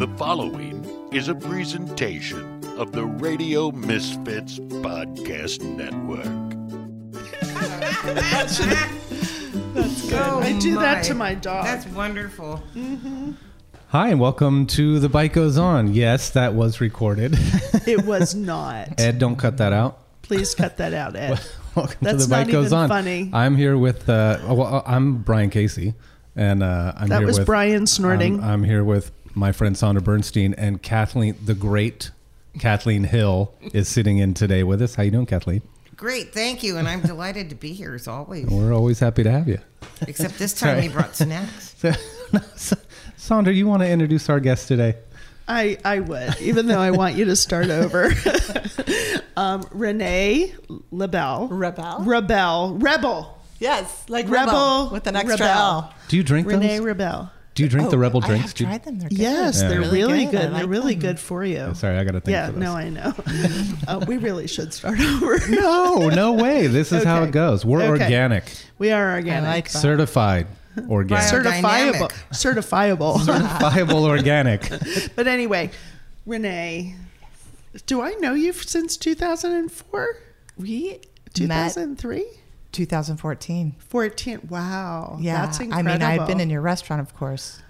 The following is a presentation of the Radio Misfits Podcast Network. That's good. Oh I do that to my dog. That's wonderful. Hi, and welcome to The Bite Goes On. Yes, that was recorded. it was not. Ed, don't cut that out. Please cut that out, Ed. welcome That's to The Bite not Goes even On. funny. I'm here with, uh, well, I'm Brian Casey, and uh, I'm That here was with, Brian snorting. I'm, I'm here with my friend Sandra Bernstein and Kathleen, the great Kathleen Hill, is sitting in today with us. How you doing, Kathleen? Great, thank you, and I'm delighted to be here as always. We're always happy to have you. Except this time Sorry. you brought snacks. So, Sandra, you want to introduce our guest today? I, I would, even though I want you to start over. um, Renee LaBelle. Rebel? Rebel. Rebel. Yes, like Rebel rebel, with an extra rebel. L. Do you drink Renee those? Rebel. Do you drink the Oh, Rebel I drinks? have you- tried them. They're good. Yes, Yeah. they're Really really good. good. I and they're really them. good for you. Sorry, I got to think yeah, for this. no, I know. uh, we really should start over. No, no way. This is how it goes. We're Okay. organic, We are I organic. like that. certified organic, Biodynamic. certifiable. Certifiable. certifiable organic. But anyway, Renee, do I know you since 2004? we met 2003? 2014. 14. Wow. Yeah, That's incredible. I mean, I've been in your restaurant, of course,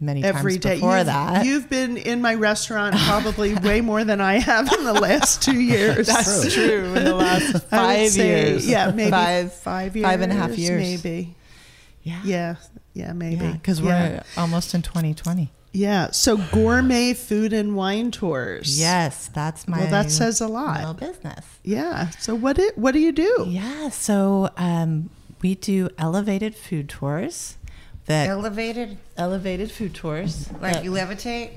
many every times day. before you've, that. You've been in my restaurant probably way more than I have in the last two years. That's true. In the last I would five say, years, Yeah, maybe five, five years. five and a half years. Maybe. Yeah, Yeah. Yeah, maybe. because yeah. we're almost in 2020. Yeah. So gourmet food and wine tours. Yes, that's my. Well, that says a lot. Little business. Yeah. So what it, what do you do? Yeah, so um, we do elevated food tours. That Elevated, elevated food tours. like that- you levitate.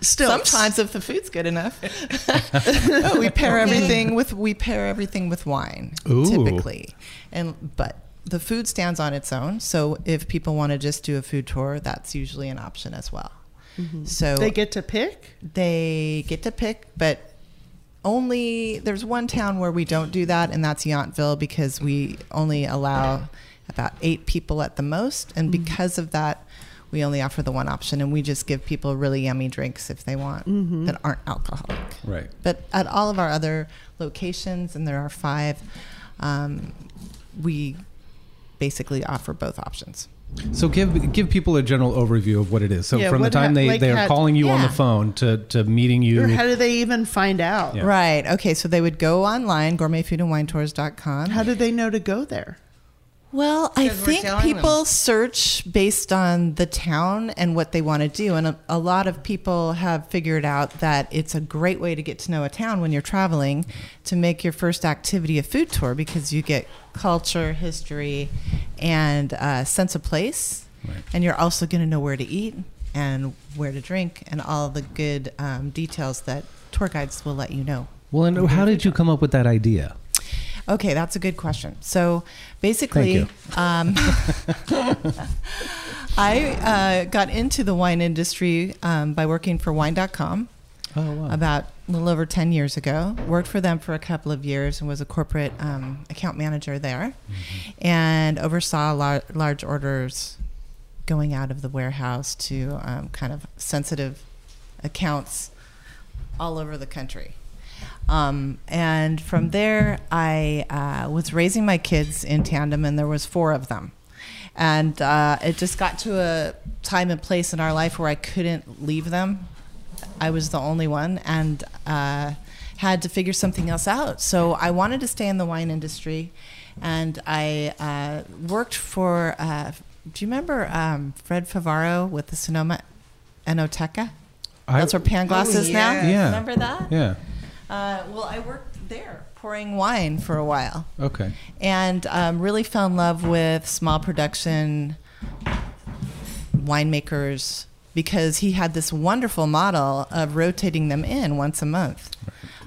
Still Sometimes, if the food's good enough, Oh, we pair everything with we pair everything with wine Ooh. typically, and but the food stands on its own. So if people want to just do a food tour, that's usually an option as well. Mm-hmm. So they get to pick. they get to pick, but only there's one town where we don't do that, and that's Yountville because we only allow about eight people at the most, and mm-hmm. because of that, we only offer the one option, and we just give people really yummy drinks if they want mm-hmm. that aren't alcoholic. Right. But at all of our other locations, and there are five, um, we basically offer both options. So give give people a general overview of what it is. So Yeah, from the time ha- they, like they are had- calling you on the phone to, to meeting you. Or how do they even find out? Yeah. Right. Okay. So they would go online, gourmetfoodandwinetours.com. How do they know to go there? Well, I think telling people search based on the town and what they want to do. And a, a lot of people have figured out that it's a great way to get to know a town when you're traveling to make your first activity a food tour because you get culture, history, and uh, sense of place. Right. And you're also going to know where to eat and where to drink and all the good um, details that tour guides will let you know. well, and how did you come up with that idea? Okay, that's a good question. So basically, um, I uh, got into the wine industry um, by working for wine.com Oh, wow. about a little over 10 years ago. Worked for them for a couple of years and was a corporate um, account manager there and oversaw lar- large orders going out of the warehouse to um, kind of sensitive accounts all over the country. Um, and from there, I uh, was raising my kids in tandem, and there was four of them. And uh, it just got to a time and place in our life where I couldn't leave them. I was the only one, and uh, had to figure something else out. So I wanted to stay in the wine industry, and I uh, worked for. Uh, do you remember um, Fred Favaro with the Sonoma Enoteca? I- That's where Pangloss Oh, is now. Yeah. Remember that? Yeah. Uh, well, I worked there pouring wine for a while Okay. and um, really fell in love with small production winemakers because he had this wonderful model of rotating them in once a month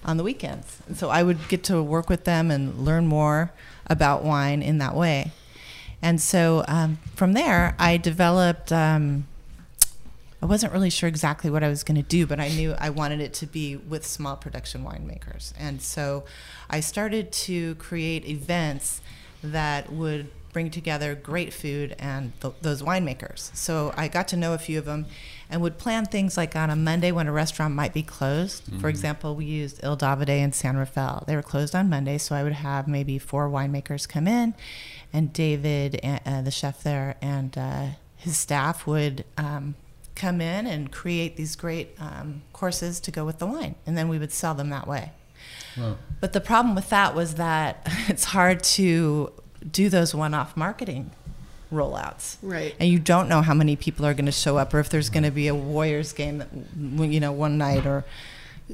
on the weekends. And so I would get to work with them and learn more about wine in that way. And so um, from there, I developed. Um, I wasn't really sure exactly what I was going to do, but I knew I wanted it to be with small production winemakers. And so I started to create events that would bring together great food and th- those winemakers. So I got to know a few of them and would plan things like on a Monday when a restaurant might be closed. For example, we used Il Davide in San Rafael. They were closed on Monday, so I would have maybe four winemakers come in, and David, uh, the chef there, and uh, his staff would um, come in and create these great um, courses to go with the wine, and then we would sell them that way. But the problem with that was that it's hard to do those one-off marketing rollouts. Right. And you don't know how many people are going to show up or if there's going to be a Warriors game that you know one night or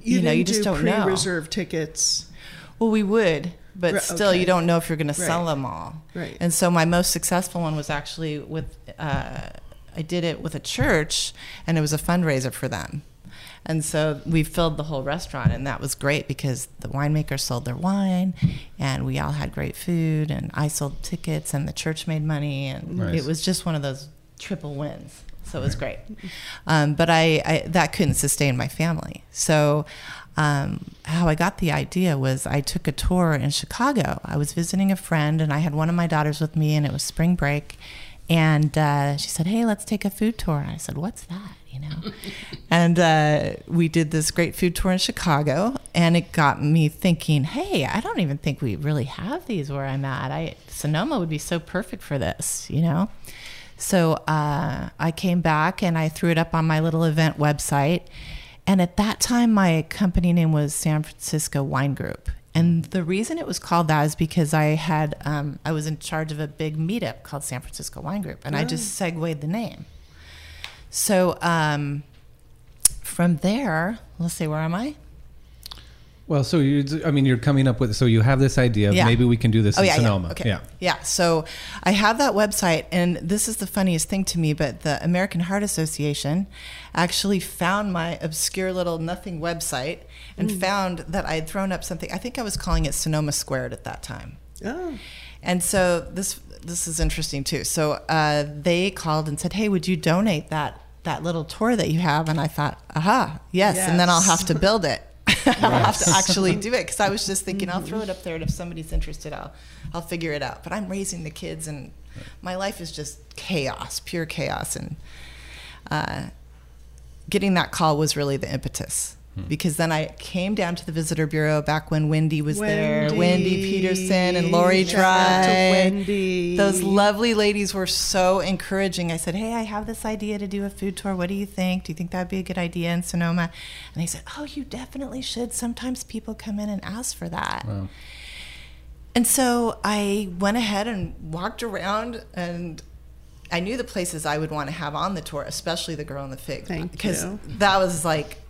you, know you just do don't know. pre-reserved tickets. Well, we would, but Ri- still okay. you don't know if you're going to sell them all. Right. And so my most successful one was actually with uh, I did it with a church and it was a fundraiser for them. And so we filled the whole restaurant, and that was great because the winemakers sold their wine, and we all had great food, and I sold tickets, and the church made money, and Nice. it was just one of those triple wins. So it was great. Um, but I, I that couldn't sustain my family. So um, how I got the idea was I took a tour in Chicago. I was visiting a friend, and I had one of my daughters with me, and it was spring break. And uh, she said, "Hey, let's take a food tour." And I said, "What's that?" You know. and uh, we did this great food tour in Chicago, and it got me thinking, "Hey, I don't even think we really have these where I'm at. I Sonoma would be so perfect for this." You know. So uh, I came back and I threw it up on my little event website. And at that time, my company name was San Francisco Wine Group. And the reason it was called that is because I had um, I was in charge of a big meetup called San Francisco Wine Group, and I just segued the name. So um, from there, let's see, where am I? Well, so you, I mean, you're coming up with, so you have this idea of Yeah. maybe we can do this in yeah, Sonoma. Yeah. Okay. Yeah. Yeah. So I have that website, and this is the funniest thing to me, but the American Heart Association actually found my obscure little nothing website and found that I had thrown up something. I think I was calling it Sonoma Squared at that time. Oh, And so this this is interesting too. So uh, they called and said, "Hey, would you donate that that little tour that you have?" And I thought, "Aha, yes!" And then I'll have to build it. I'll have to actually do it because I was just thinking, I'll throw it up there, and if somebody's interested, I'll I'll figure it out. But I'm raising the kids, and my life is just chaos, pure chaos, and uh, getting that call was really the impetus. Because then I came down to the visitor bureau back when Wendy was there, Wendy Peterson and Lori Dry. Wendy. Those lovely ladies were so encouraging. I said, Hey, I have this idea to do a food tour. What do you think? Do you think that'd be a good idea in Sonoma? And they said, Oh, you definitely should. Sometimes people come in and ask for that. Wow. And so I went ahead and walked around and I knew the places I would want to have on the tour, especially the girl and the fig. Because uh, that was like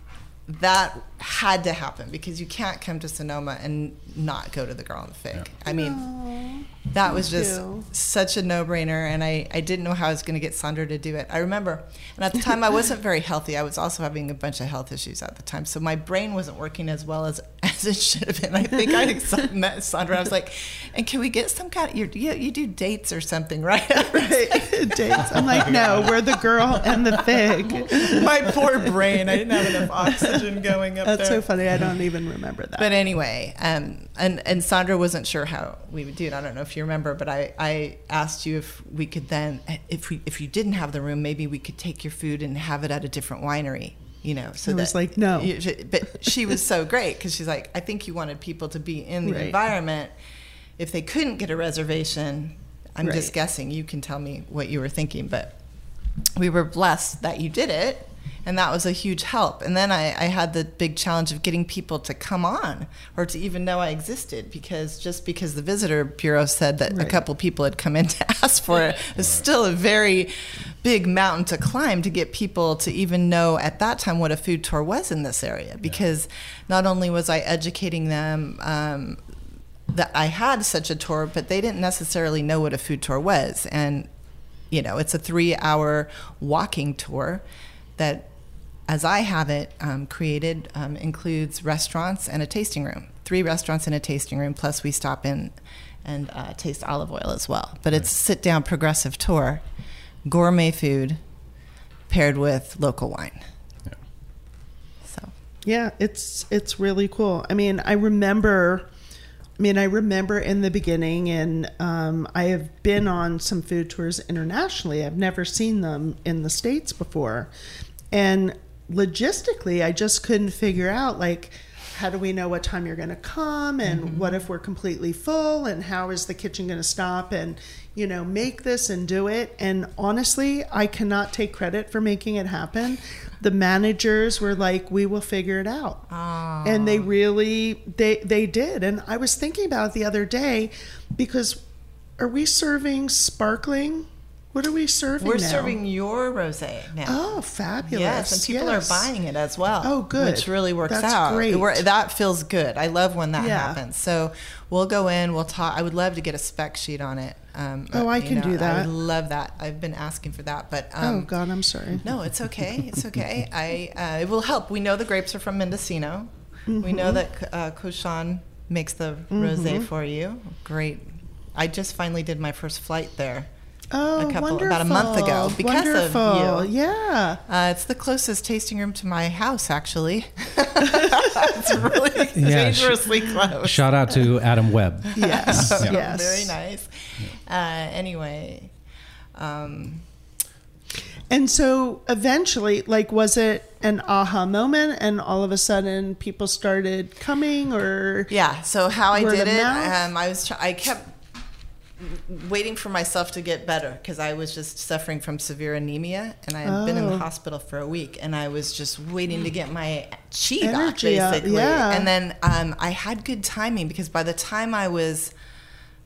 that had to happen because you can't come to Sonoma and not go to the girl and the fig. I mean, that was just you. such a no-brainer and I, I didn't know how I was going to get Sandra to do it. I remember, and at the time I wasn't very healthy. I was also having a bunch of health issues at the time. So my brain wasn't working as well as, as it should have been. I think I met Sandra. I was like, and can we get some kind of, you, you, you do dates or something, right? right. Dates. I'm like, no, we're the girl and the fig. my poor brain. I didn't have enough oxygen going up That's there. so funny. I don't even remember that. But anyway, um, and and Sandra wasn't sure how we would do it. I don't know if you remember, but I, I asked you if we could then, if we if you didn't have the room, maybe we could take your food and have it at a different winery. You know, so I was that- like, no. you- but she was so great because she's like, I think you wanted people to be in the Right. environment. If they couldn't get a reservation, I'm just guessing. You can tell me what you were thinking, but we were blessed that you did it and that was a huge help. And then I, I had the big challenge of getting people to come on or to even know i existed because just because the visitor bureau said that a couple people had come in to ask for it, it is still a very big mountain to climb to get people to even know at that time what a food tour was in this area because not only was i educating them um, that I had such a tour, but they didn't necessarily know what a food tour was. And, you know, it's a three hour walking tour that, as I have it um, created, um, includes restaurants and a tasting room. Three restaurants and a tasting room, plus we stop in and uh, taste olive oil as well. But it's a sit down progressive tour, gourmet food paired with local wine. Yeah. So, Yeah, it's it's really cool. I mean, I remember I mean, I remember in the beginning, and um, I have been on some food tours internationally. I've never seen them in the States before. And logistically, I just couldn't figure out, like, how do we know what time you're going to come? And mm-hmm. what if we're completely full? And how is the kitchen going to stop and, you know, make this and do it? And honestly, I cannot take credit for making it happen. The managers were like, we will figure it out and they really they they did and i was thinking about it the other day because are we serving sparkling what are we serving We're now? serving your rosé now. oh fabulous Yes, and people yes. are buying it as well. Oh, good. Which really works That's out. great. We're- that feels good. I love when that Yeah. happens. So we'll go in. We'll talk. I would love to get a spec sheet on it. Um, Oh, I can do that. I would love that. I've been asking for that, but oh um, god i'm sorry no, it's okay. It's okay. I uh, it will help. We know the grapes are from Mendocino. We know Mm-hmm. that uh, Kushan makes the rosé for you. Great. I just finally did my first flight there. Oh a couple- wonderful. about a month ago because of wonderful. you. yeah Uh, it's the closest tasting room to my house, actually. it's really Yeah, sh- dangerously close. Shout out to Adam Webb. yes Yeah. yes Very nice. Uh, anyway, um, And so eventually, like, was it an aha moment and all of a sudden people started coming or? yeah. So how I did it, um, I was try- I kept waiting for myself to get better because I was just suffering from severe anemia and I had been in Oh. the hospital for a week and I was just waiting to get my chi back Energy up, basically. yeah. And then um, I had good timing because by the time I was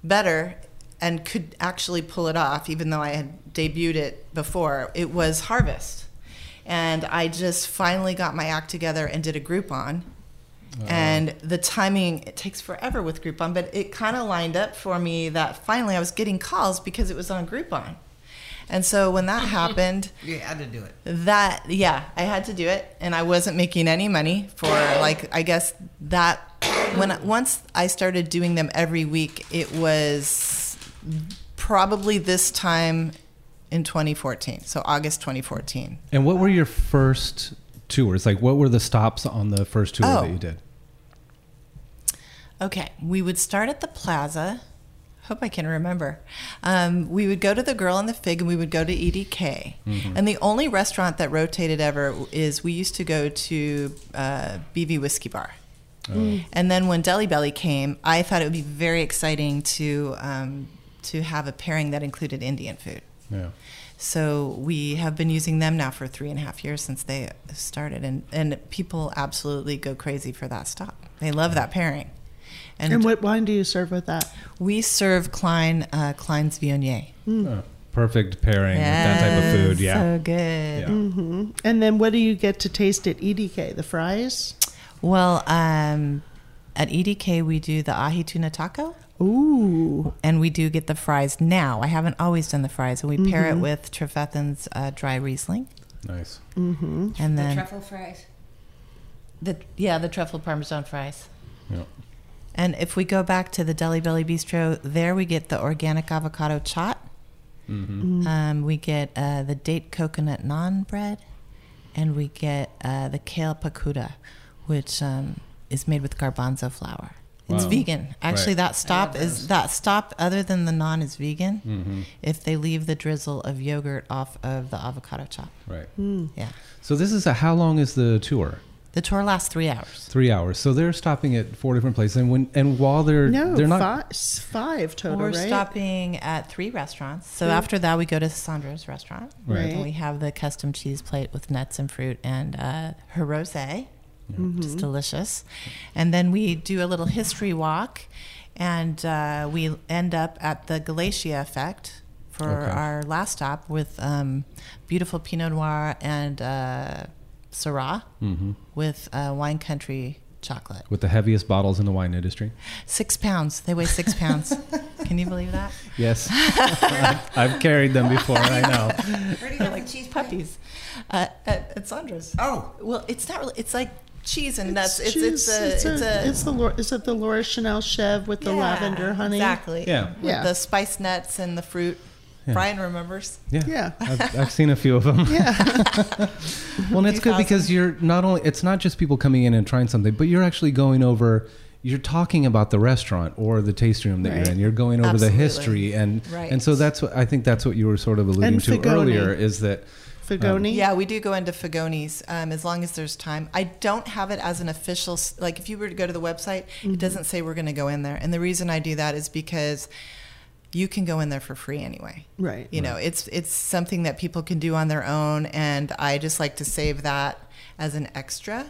better and could actually pull it off, even though I had debuted it before, it was Harvest. And I just finally got my act together and did a And the timing, it takes forever with Groupon, but it kind of lined up for me that finally I was getting calls because it was on Groupon. And so when that happened, You had to do it. that yeah i had to do it and i wasn't making any money for like i guess that when I- once i started doing them every week it was probably this time in 2014 so august 2014 And what were your first tours? Like, what were the stops on the first tour Oh. that you did? Okay, we would start at the plaza. Hope I can remember. Um, we would go to the Girl and the Fig, and we would go to EDK. And the only restaurant that rotated ever is we used to go to uh, BV Whiskey Bar. And then when Deli Belly came, I thought it would be very exciting to um, to have a pairing that included Indian food. Yeah. So we have been using them now for three and a half years since they started, and and people absolutely go crazy for that stop. They love that pairing. And what wine do you serve with that? We serve Cline uh, Cline's Viognier. Oh, perfect pairing with that type of food. Yeah. so good. yeah. And then what do you get to taste at EDK? The fries? Well, um, at EDK we do the ahi tuna taco, Ooh. and we do get the fries now. I haven't always done the fries, and we pair it with Trefethen's uh, dry Riesling, Nice. Mm-hmm. And then The truffle fries. the yeah the truffle parmesan fries. Yeah. And if we go back to the Deli Belly Bistro, there we get the organic avocado chaat. Mm-hmm. Um, we get uh, the date coconut naan bread, and we get uh, the kale pakora, which um, is made with garbanzo flour. It's Wow. vegan. Actually, Right. that stop is that stop other than the naan is vegan. Mm-hmm. If they leave the drizzle of yogurt off of the avocado chaat, Right. yeah. So this is a how long is the tour? The tour lasts three hours. Three hours. So they're stopping at four different places, and when and while they're No, they're not five, five total, We're right? stopping at three restaurants. So Three. after that, we go to Sandra's restaurant. Right. And we have the custom cheese plate with nuts and fruit and uh, her rosé, which is delicious. And then we do a little history walk, and uh, we end up at the Galatia Effect for Okay. our last stop with um, beautiful Pinot Noir and uh, Syrah Mhm. with uh, Wine Country chocolate. with the heaviest bottles in the wine industry. Six pounds. They weigh six pounds. Can you believe that? Yes, I've, I've carried them before. I know. Where do you get the cheese puppies uh, at, at Sandra's. Oh, Well, it's not really. It's like cheese and nuts. It's cheese. it's a it's, a, it's the Laura- is it the Laura Chenel Chev with the yeah, lavender honey? Exactly. Yeah. With Yeah. the spice nuts and the fruit. Yeah. Brian remembers. Yeah, Yeah. I've, I've seen a few of them. Yeah. Well, and it's good because you're not only it's not just people coming in and trying something, but you're actually going over you're talking about the restaurant or the tasting room that Right. you're in. You're going over the history and Right. and so that's what I think that's what you were sort of alluding And to Figone. earlier is that Figone. Yeah, we do go into Figone's um, as long as there's time. I don't have it as an official, like if you were to go to the website, it doesn't say we're going to go in there. And the reason I do that is because you can go in there for free anyway. Right. You know, it's it's something that people can do on their own, and I just like to save that as an extra.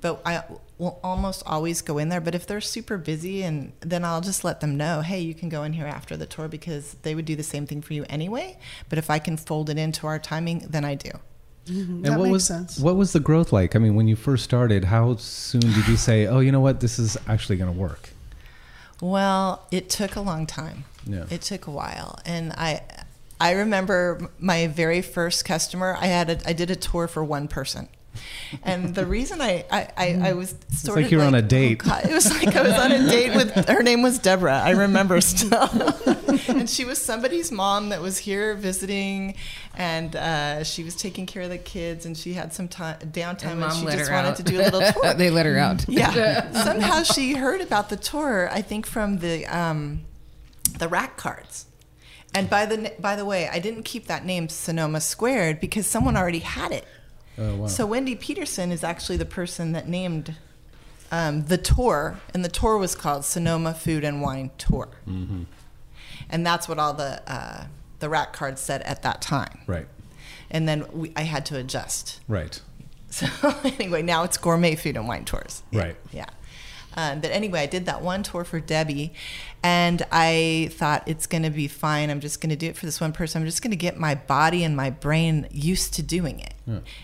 But I will almost always go in there. But if they're super busy, and then I'll just let them know, hey, you can go in here after the tour because they would do the same thing for you anyway. But if I can fold it into our timing, then I do. Mm-hmm. and that what makes was sense. what was the growth like? I mean, when you first started, how soon did you say, "Oh, you know what? This is actually going to work"? Well, it took a long time. Yeah. It took a while, and I, I remember my very first customer. I had a, I did a tour for one person, and the reason I I, I, I was sort of like of you were on a date. oh it was like I was on a date with her name was Deborah. I remember still, and she was somebody's mom that was here visiting, and uh, she was taking care of the kids, and she had some time downtime, and, mom she just wanted out. to do a little tour. they let her out. Yeah. Somehow she heard about the tour. I think from the um, the rack cards. And by the by the way, I didn't keep that name Sonoma Squared because someone already had it. Oh, wow. So Wendy Peterson is actually the person that named um, the tour, and the tour was called Sonoma Food and Wine Tour. Mm-hmm. And that's what all the uh, the rack cards said at that time. right. And then we, I had to adjust. Right. So anyway, now it's gourmet food and wine tours. Right. Yeah. Um, but anyway, I did that one tour for Debbie, and I thought it's going to be fine. I'm just going to do it for this one person. I'm just going to get my body and my brain used to doing it.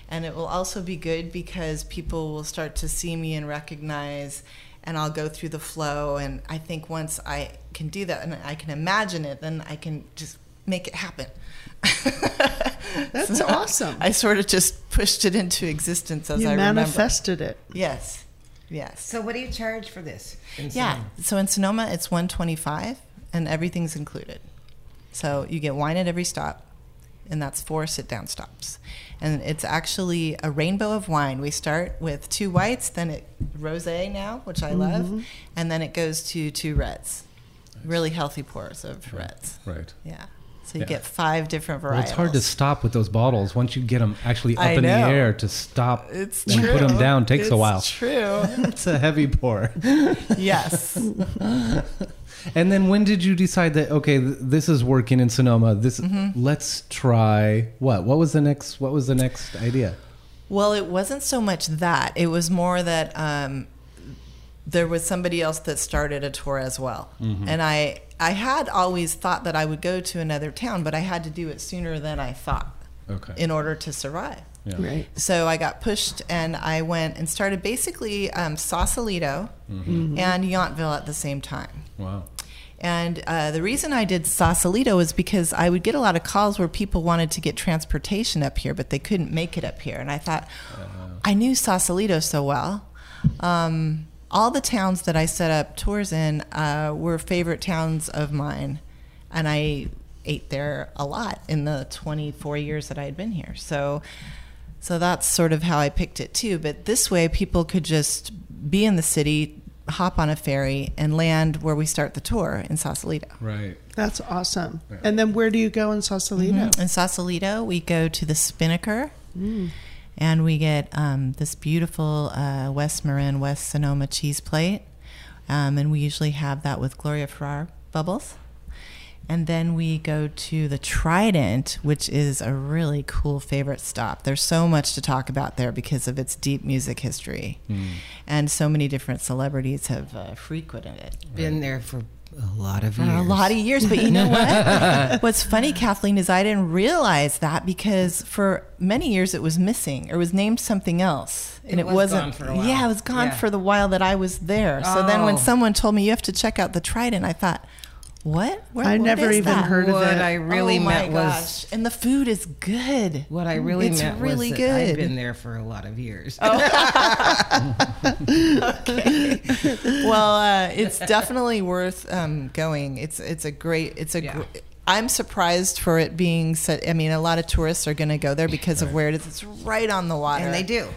And it will also be good because people will start to see me and recognize, and I'll go through the flow. And I think once I can do that and I can imagine it, then I can just make it happen. That's So awesome. I sort of just pushed it into existence as you I remember. manifested it. Yes. Yes. So what do you charge for this? in Yeah. So in Sonoma, it's 125 and everything's included. So you get wine at every stop, and that's four sit down stops. And it's actually a rainbow of wine. We start with two whites, then it rose now, which I love, mm-hmm. and then it goes to two reds. Really healthy pours of reds. Right. Yeah. So you Yeah. get five different Well, it's hard to stop with those bottles once you get them actually up I in the air to stop It's and true. put them down takes it's a while. True. It's a heavy pour. yes. And then when did you decide that okay, th- this is working in Sonoma? This Mm-hmm. let's try what? What was the next? What was the next idea? Well, it wasn't so much that. It was more that um, there was somebody else that started a tour as well. And I, I had always thought that I would go to another town, but I had to do it sooner than I thought Okay. in order to survive. Yeah. Right. So I got pushed and I went and started basically um, Sausalito and Yountville at the same time. Wow. And uh, the reason I did Sausalito is because I would get a lot of calls where people wanted to get transportation up here, but they couldn't make it up here. And I thought, I knew Sausalito so well. Um, all the towns that I set up tours in uh, were favorite towns of mine. And I ate there a lot in the 24 years that I had been here. So, so that's sort of how I picked it too. But this way, people could just be in the city, hop on a ferry, and land where we start the tour in Sausalito. Right. That's awesome. And then where do you go in Sausalito? In Sausalito, we go to the Spinnaker, and we get um, this beautiful uh, West Marin, West Sonoma cheese plate, um, and we usually have that with Gloria Ferrer bubbles. And then we go to the Trident, which is a really cool favorite stop. There's so much to talk about there because of its deep music history. And so many different celebrities have uh, frequented it Been there for a lot of years. a lot of years. But you know what? What's funny, Kathleen, is I didn't realize that because for many years it was missing or was named something else, and It it, was wasn't. gone for a while. Yeah, it was gone Yeah. for the while that I was there. So then when Oh. someone told me you have to check out the Trident, I thought. What? Where, I what never is even that? heard of What it. I really oh my meant was gosh. and the food is good. what I really It's meant really was that I've been there for a lot of years. Okay, well, uh, it's definitely worth um, going. It's it's a great. It's a. Yeah. Gr- I'm surprised for it being. Set, I mean, a lot of tourists are going to go there because of where it is. It's right on the water, and they do.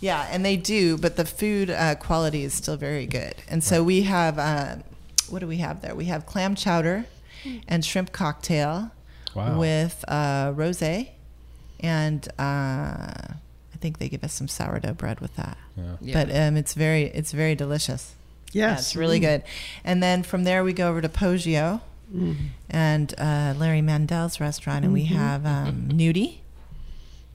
Yeah, and they do, but the food uh, quality is still very good. And so we have, uh, what do we have there? We have clam chowder and shrimp cocktail Wow. with uh, rosé, and uh, I think they give us some sourdough bread with that. Yeah. But um, it's very, it's very delicious. Yeah, Yes. it's really good. And then from there we go over to Poggio and uh, Larry Mindel's restaurant, and we have um, gnudi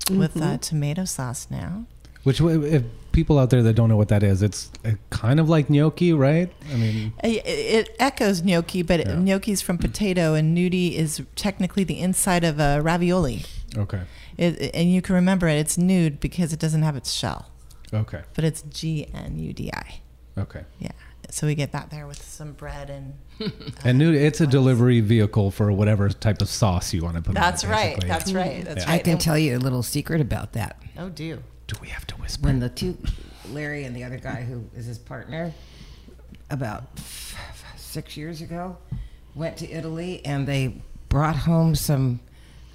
with uh, tomato sauce now. Which, if people out there that don't know what that is, it's uh, kind of like gnocchi, right? I mean, It, it echoes gnocchi, but Yeah. gnocchi's from potato, and gnudi is technically the inside of a ravioli. okay, It, and you can remember it. It's nude because it doesn't have its shell, okay, but it's G N U D I. okay. Yeah. So we get that there with some bread and. And new, it's a delivery vehicle for whatever type of sauce you want to put. on it, That's right. That's right. That's Yeah. right. I can And- tell you a little secret about that. Oh, do. Do we have to whisper? When the two, Larry and the other guy who is his partner, about f- f- six years ago, went to Italy and they brought home some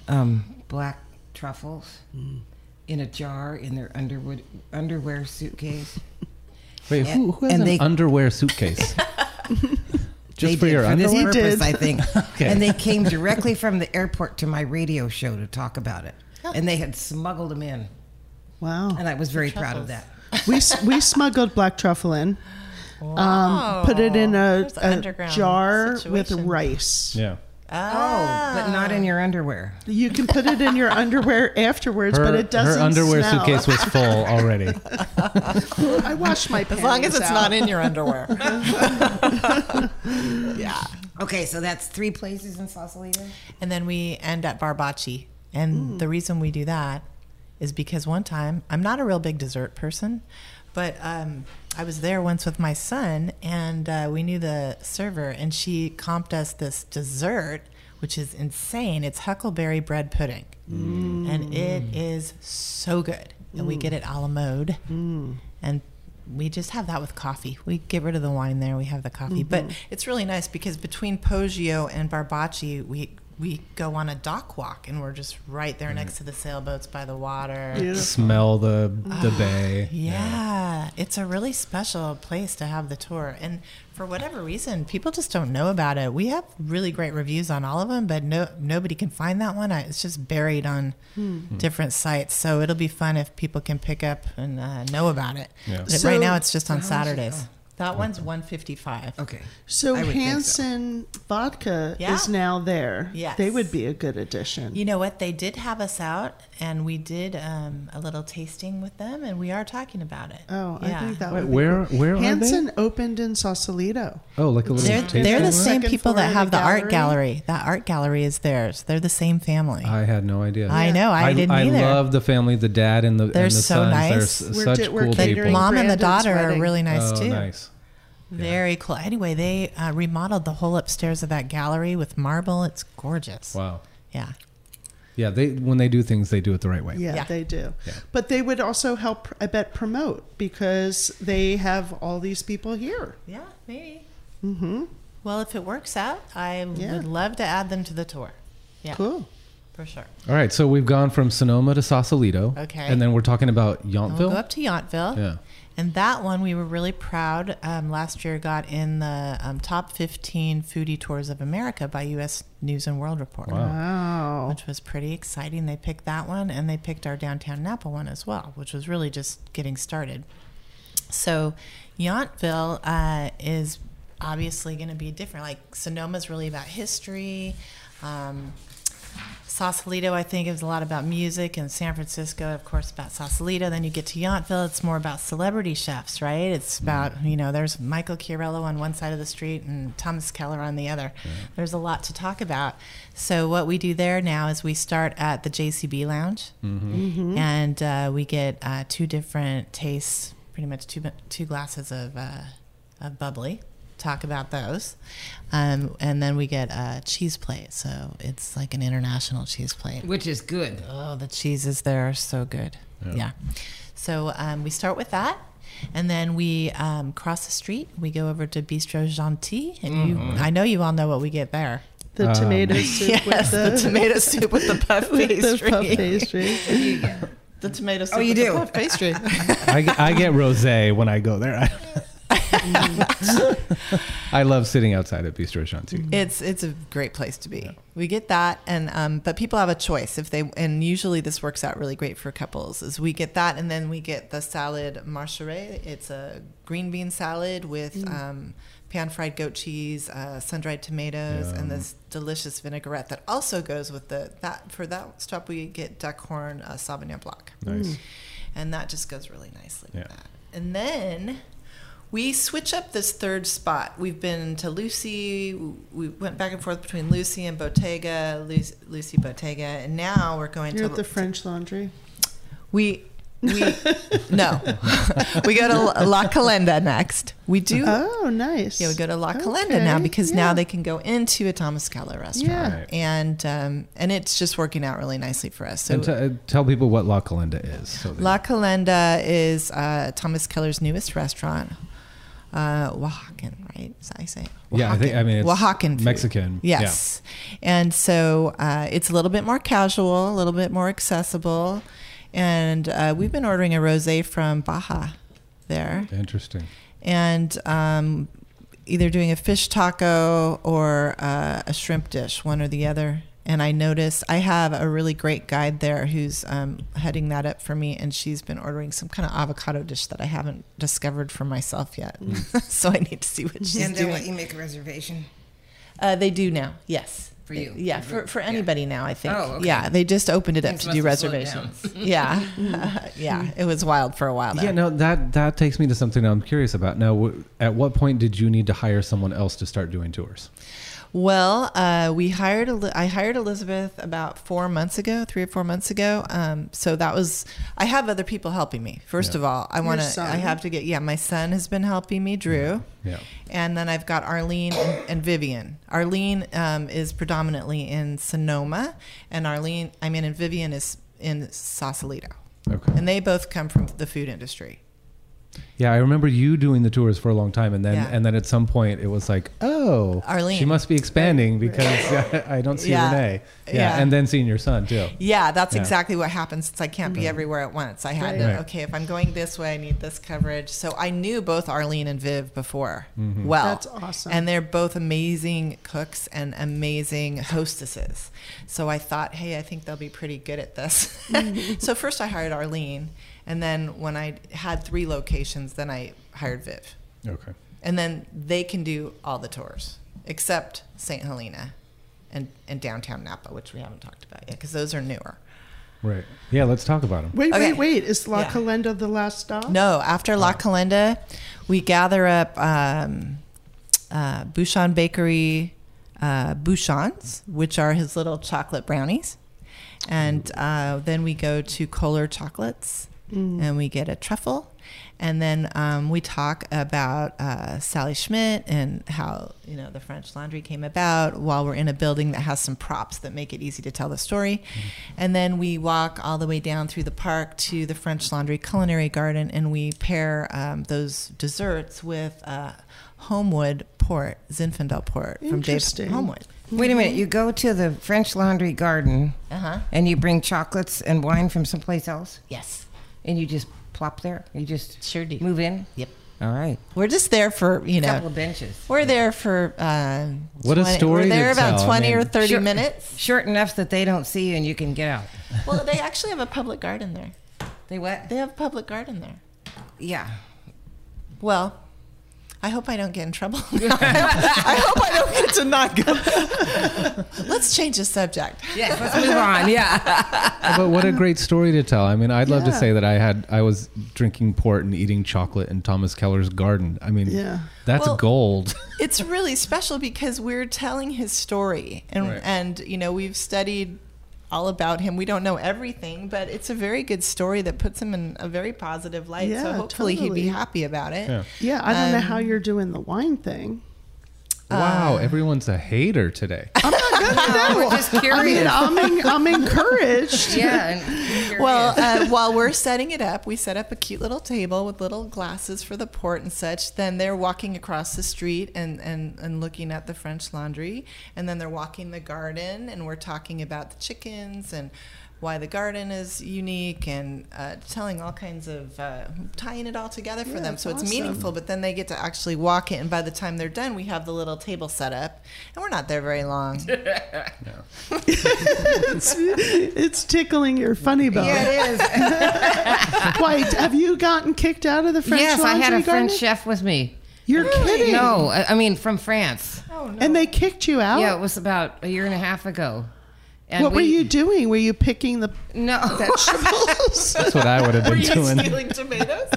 um, black truffles in a jar in their underwood underwear suitcase. Wait, who, who has an they- underwear suitcase? Just They for did your for this underwear? He purpose, did. I think. Okay. And they came directly from the airport to my radio show to talk about it. And they had smuggled them in, Wow. and I was very proud of that. we we smuggled black truffle in. Um, put it in a, a underground jar with rice. Yeah. Oh, but not in your underwear. You can put it in your underwear afterwards, Her, but it doesn't. her underwear smell. suitcase was full already. I washed my pants. As long as it's out. not in your underwear. yeah. Okay, so that's three places in Sausalito. And then we end at Bar Bocce. And the reason we do that is because one time, I'm not a real big dessert person, but um, I was there once with my son and uh, we knew the server and she comped us this dessert, which is insane. It's huckleberry bread pudding. And it is so good. And we get it a la mode. And we just have that with coffee. We get rid of the wine there. We have the coffee, but it's really nice because between Poggio and Bar Bocce, we we go on a dock walk and we're just right there next to the sailboats by the water. Beautiful. Smell the the bay. Yeah, it's a really special place to have the tour. And for whatever reason, people just don't know about it. We have really great reviews on all of them, but no nobody can find that one. I, it's just buried on different sites. So it'll be fun if people can pick up and uh, know about it. Yeah. So- right now, it's just on how much? Saturdays. That one's 155. Okay. So I would think so. Hanson Vodka Yeah. is now there. Yes. They would be a good addition. You know what? They did have us out, and we did um, a little tasting with them, and we are talking about it. Oh, I Yeah. think that Wait, would be where cool. where are Hanson opened in Sausalito. Oh, like a little. They're, tasting they're the room? same Second people that have the the art gallery? gallery. That art gallery is theirs. They're the same family. I had no idea. I know. I, didn't I either. love the family, the dad and the They're and the so sons. nice. They're s- We're such di- we're the catering people. mom and the daughter wedding. are really nice oh, too. nice. Very cool. Anyway, they uh, remodeled the whole upstairs of that gallery with marble. It's gorgeous. Wow. Yeah. Yeah, they when they do things, they do it the right way. Yeah, Yeah. they do. Yeah. But they would also help, I bet, promote because they have all these people here. Yeah, maybe. Mm-hmm. Well, if it works out, I Yeah. would love to add them to the tour. Yeah, Cool. For sure. All right, so we've gone from Sonoma to Sausalito. Okay. And then we're talking about And We'll go up to Yountville. Yeah. And that one we were really proud. Um, last year got in the um, top 15 foodie tours of America by U.S. News and World Report. Wow. Wow. Which was pretty exciting. They picked that one and they picked our downtown Napa one as well, which was really just getting started. So, Yountville uh, is obviously going to be different. Like, Sonoma's really about history. Um, Sausalito, I think, is a lot about music, and San Francisco, of course, about Sausalito. Then you get to Yountville, it's more about celebrity chefs, right? It's about, you know, there's Michael Chiarello on one side of the street and Thomas Keller on the other. There's a lot to talk about. So, what we do there now is we start at the JCB Lounge, and uh, we get uh, two different tastes, pretty much two, two glasses of, uh, of bubbly talk about those. Um, and then we get a cheese plate. So it's like an international cheese plate. Which is good. Oh, the cheeses there are so good. Yeah. So um, we start with that. And then we um, cross the street. We go over to Bistro Jeanty, and you, I know you all know what we get there. The Um, tomato soup yes, with the, the tomato soup with the puff with pastry. the puff pastry. The tomato soup. Oh, you with the do? puff pastry. I, I get rosé when I go there. I love sitting outside at Bistro Jeanty. It's it's a great place to be. We get that, and um, but people have a choice if they, and usually this works out really great for couples. Is we get that, and then we get the salad marcherie. It's a green bean salad with um, pan fried goat cheese, uh, sun dried tomatoes, and this delicious vinaigrette that also goes with the that for that stop we get Duckhorn uh, sauvignon blanc, Nice. and that just goes really nicely Yeah. with that. And then we switch up this third spot. We've been to Lucy. We went back and forth between Lucy and Bottega, Lucy, Lucy Bottega, and now we're going You're to at the French Laundry. we we no we go to La Calenda next. We do. Oh, nice. Yeah, we go to La Calenda now because yeah. now they can go into a Thomas Keller restaurant, Yeah. Right. and um, and it's just working out really nicely for us. So And t- uh, tell people what La Calenda is. So La Calenda is uh, Thomas Keller's newest restaurant. Uh, Oaxacan, right? Is that I say? it? Yeah, I think- I mean, it's Oaxacan food. Mexican, Yes, and so uh, it's a little bit more casual, a little bit more accessible, and uh, we've been ordering a rosé from Baja there, Interesting. and um, either doing a fish taco or uh, a shrimp dish, one or the other. And I noticed I have a really great guide there who's um, heading that up for me, and she's been ordering some kind of avocado dish that I haven't discovered for myself yet. so I need to see what she's doing. and they'll let doing. you make a reservation. Uh, they do now, yes. For you? Yeah, for, for anybody now, I think. Oh, okay. Yeah, they just opened it up Things to do reservations. yeah. yeah, it was wild for a while there. Yeah, no, that that takes me to something I'm curious about. Now, w- at what point did you need to hire someone else to start doing tours? Well, uh, we hired. I hired Elizabeth about four months ago, three or four months ago. Um, so that was. I have other people helping me. First Yeah. of all, I want to. I have to get. Yeah, my son has been helping me, Drew. Yeah. And then I've got Arlene and, and Vivian. Arlene um, is predominantly in Sonoma, and Arlene, I mean, and Vivian is in Sausalito. Okay. And they both come from the food industry. Yeah, I remember you doing the tours for a long time, and then Yeah. and then at some point it was like, oh, Arlene. she must be expanding because I don't see Yeah. Renee. Yeah. Yeah. and then seeing your son too. Yeah, that's Yeah. exactly what happens since I can't be mm-hmm. everywhere at once. I had to, Right. okay, if I'm going this way, I need this coverage. So I knew both Arlene and Viv before mm-hmm. well. That's awesome. And they're both amazing cooks and amazing hostesses. So I thought, hey, I think they'll be pretty good at this. Mm-hmm. so first I hired Arlene. And then when I had three locations, then I hired Viv. Okay. And then they can do all the tours except St. Helena and, and downtown Napa, which we haven't talked about yet because those are newer. Right. Yeah, let's talk about them. Wait, Okay. wait, wait. Is La Yeah. Calenda the last stop? No, after La Calenda, we gather up um, uh, Bouchon Bakery uh, Bouchons, which are his little chocolate brownies. And uh, then we go to Kollar Chocolates and we get a truffle. And then um, we talk about uh, Sally Schmidt and how you know the French Laundry came about while we're in a building that has some props that make it easy to tell the story. And then we walk all the way down through the park to the French Laundry Culinary Garden, and we pair um, those desserts with uh, Homewood Port, Zinfandel Port from Dave Homewood. Wait a minute. You go to the French Laundry Garden Uh huh. and you bring chocolates and wine from someplace else, Yes. And you just plop there. You just Sure do. move in. Yep. All right. We're just there for you A know. couple of benches. We're there for uh, What a 20 story We're there about tell. I twenty or thirty Short- minutes. Short enough that they don't see you and you can get out. Well, they actually have a public garden there. They what? They have a public garden there. Yeah. Well, I hope I don't get in trouble. I hope I don't get to not go. Let's change the subject. Yes. Let's move on. Yeah. but what a great story to tell. I mean, I'd love to say that I had I was drinking port and eating chocolate in Thomas Keller's garden. I mean, Yeah. that's Well- gold. It's really special because we're telling his story, and Right. and you know we've studied all about him. We don't know everything, but it's a very good story that puts him in a very positive light. so Yeah, hopefully he'd be happy about it. Yeah. Yeah, I don't know Um, how you're doing the wine thing. Wow, Uh, everyone's a hater today. I'm not gonna no, We're just I curious. mean, I'm, en- I'm encouraged. yeah. And Well, uh, while we're setting it up, we set up a cute little table with little glasses for the port and such. Then they're walking across the street and, and, and looking at the French laundry. And then they're walking the garden and we're talking about the chickens and why the garden is unique and uh, telling all kinds of uh, tying it all together for Yeah, them it's so it's meaningful but then they get to actually walk it and by the time they're done we have the little table set up and we're not there very long it's, it's tickling your funny bone. Yeah, it is. Wait, have you gotten kicked out of the French yes, I had a Laundry French chef with me. You're kidding. No, I I mean from France. oh no And they kicked you out? Yeah, it was about a year and a half ago. And what were you doing? Were you picking the No, vegetables? That's what I would have been doing. stealing tomatoes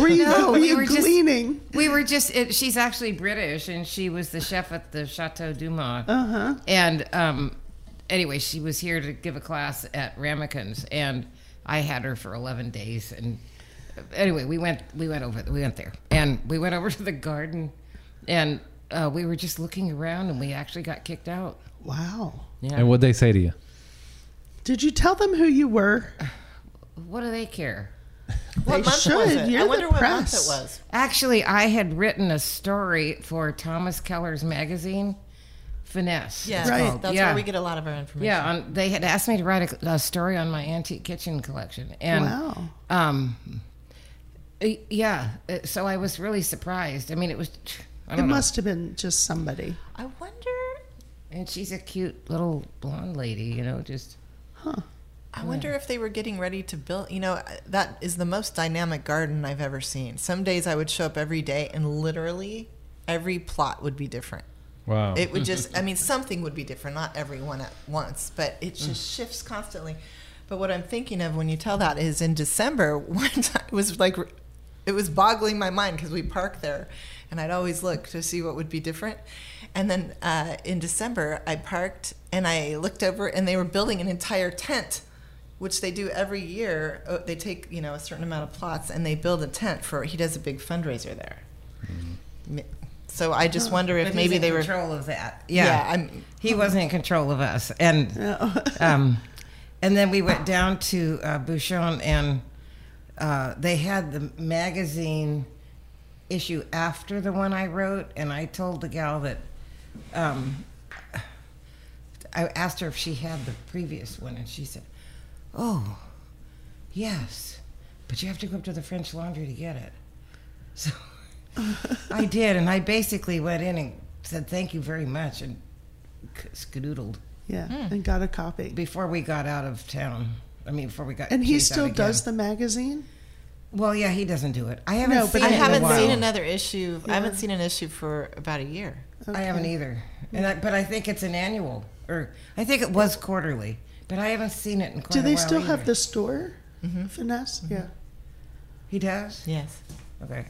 were you, No, were we you were just- gleaning? we were just. It, she's actually British, and she was the chef at the Chateau Dumas. Uh huh. And um, anyway, she was here to give a class at Ramekins, and I had her for eleven days. And anyway, we went we went over we went there, and we went over to the garden, and uh, we were just looking around, and we actually got kicked out. Wow. Yeah. And what'd they say to you? Did you tell them who you were? what do they care? what They month should. was it You're i the wonder what month press. it was Actually, I had written a story for Thomas Keller's magazine, Finesse. yeah it's Right. that's yeah. where we get a lot of our information Yeah, on, they had asked me to write a, a story on my antique kitchen collection, and Wow. um, y- yeah, uh, so I was really surprised. I mean, it was, I It don't know, must have been just somebody. i wonder and she's a cute little blonde lady, you know, just Huh. I wonder if they were getting ready to build. You know, that is the most dynamic garden I've ever seen. Some days I would show up every day and literally every plot would be different. Wow. It would just, I mean, something would be different, not every one at once, but it Mm. just shifts constantly. But what I'm thinking of when you tell that is in December, one time it was like, it was boggling my mind because we parked there and I'd always look to see what would be different. And then uh, in December, I parked and I looked over and they were building an entire tent. Which they do every year. Uh, They take you know a certain amount of plots and they build a tent for. He does a big fundraiser there. Mi- So I just wonder if maybe he's they in were. control of that. Yeah, Yeah, I'm- he wasn't in control of us, and um, and then we went down to uh, Bouchon, and uh, they had the magazine issue after the one I wrote, and I told the gal that um, I asked her if she had the previous one, and she said, "Oh, yes, but you have to go up to the French Laundry to get it." So I did, and I basically went in and said thank you very much, and k- skedoodled Yeah, Hmm. and got a copy. before we got out of town. I mean, before we got And he chased out still again. does the magazine? Well, yeah, he doesn't do it. I haven't No, seen but it I in a haven't while. seen another issue. I haven't seen an issue for about a year. I haven't either, and I, but I think it's an annual, or I think it was quarterly, but I haven't seen it in quite Do they while still have the store? Mm-hmm. Finesse? Yeah. He does. Yes. Okay.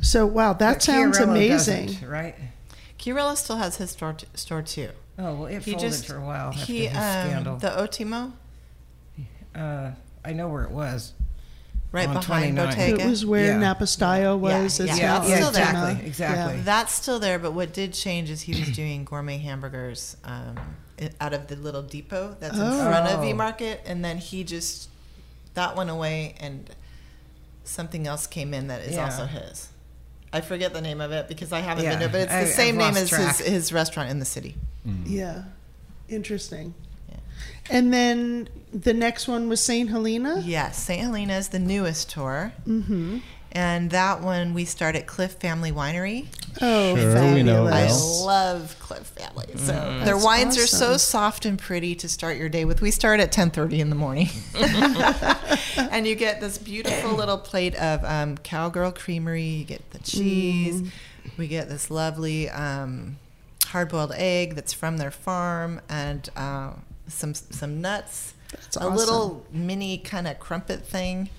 So, wow, that But sounds Chiarello amazing. right? Chiarello still has his store t- store too. Oh well, it He folded just for a while after he his um, scandal. the Ottimo uh, I know where it was. Right On behind 29. Bottega. It was where Yeah. Napa Style was. Yeah, It's yeah. now It's still there. Ultima. Exactly, exactly. Yeah. That's still there, but what did change is he was doing gourmet hamburgers um, out of the little depot that's in Oh. front of Oh. V Market, and then he just that went away, and something else came in that is Yeah. also his. I forget the name of it because I haven't Yeah, been there, but it's the I- I've same name as his, track. his restaurant in the city. Yeah. Interesting. Yeah. And then the next one was St. Helena? Yes, St. Helena is the newest tour, Mm-hmm. and that one we start at Cliff Family Winery. Oh, Sure, we know I love Cliff Family. So their Mm. That's wines are so soft and pretty to start your day with. We start at 10:30 in the morning, and you get this beautiful little plate of um, Cowgirl Creamery. You get the cheese. Mm. We get this lovely um, hard-boiled egg that's from their farm, and uh, some some nuts. That's a awesome. little mini kind of crumpet thing.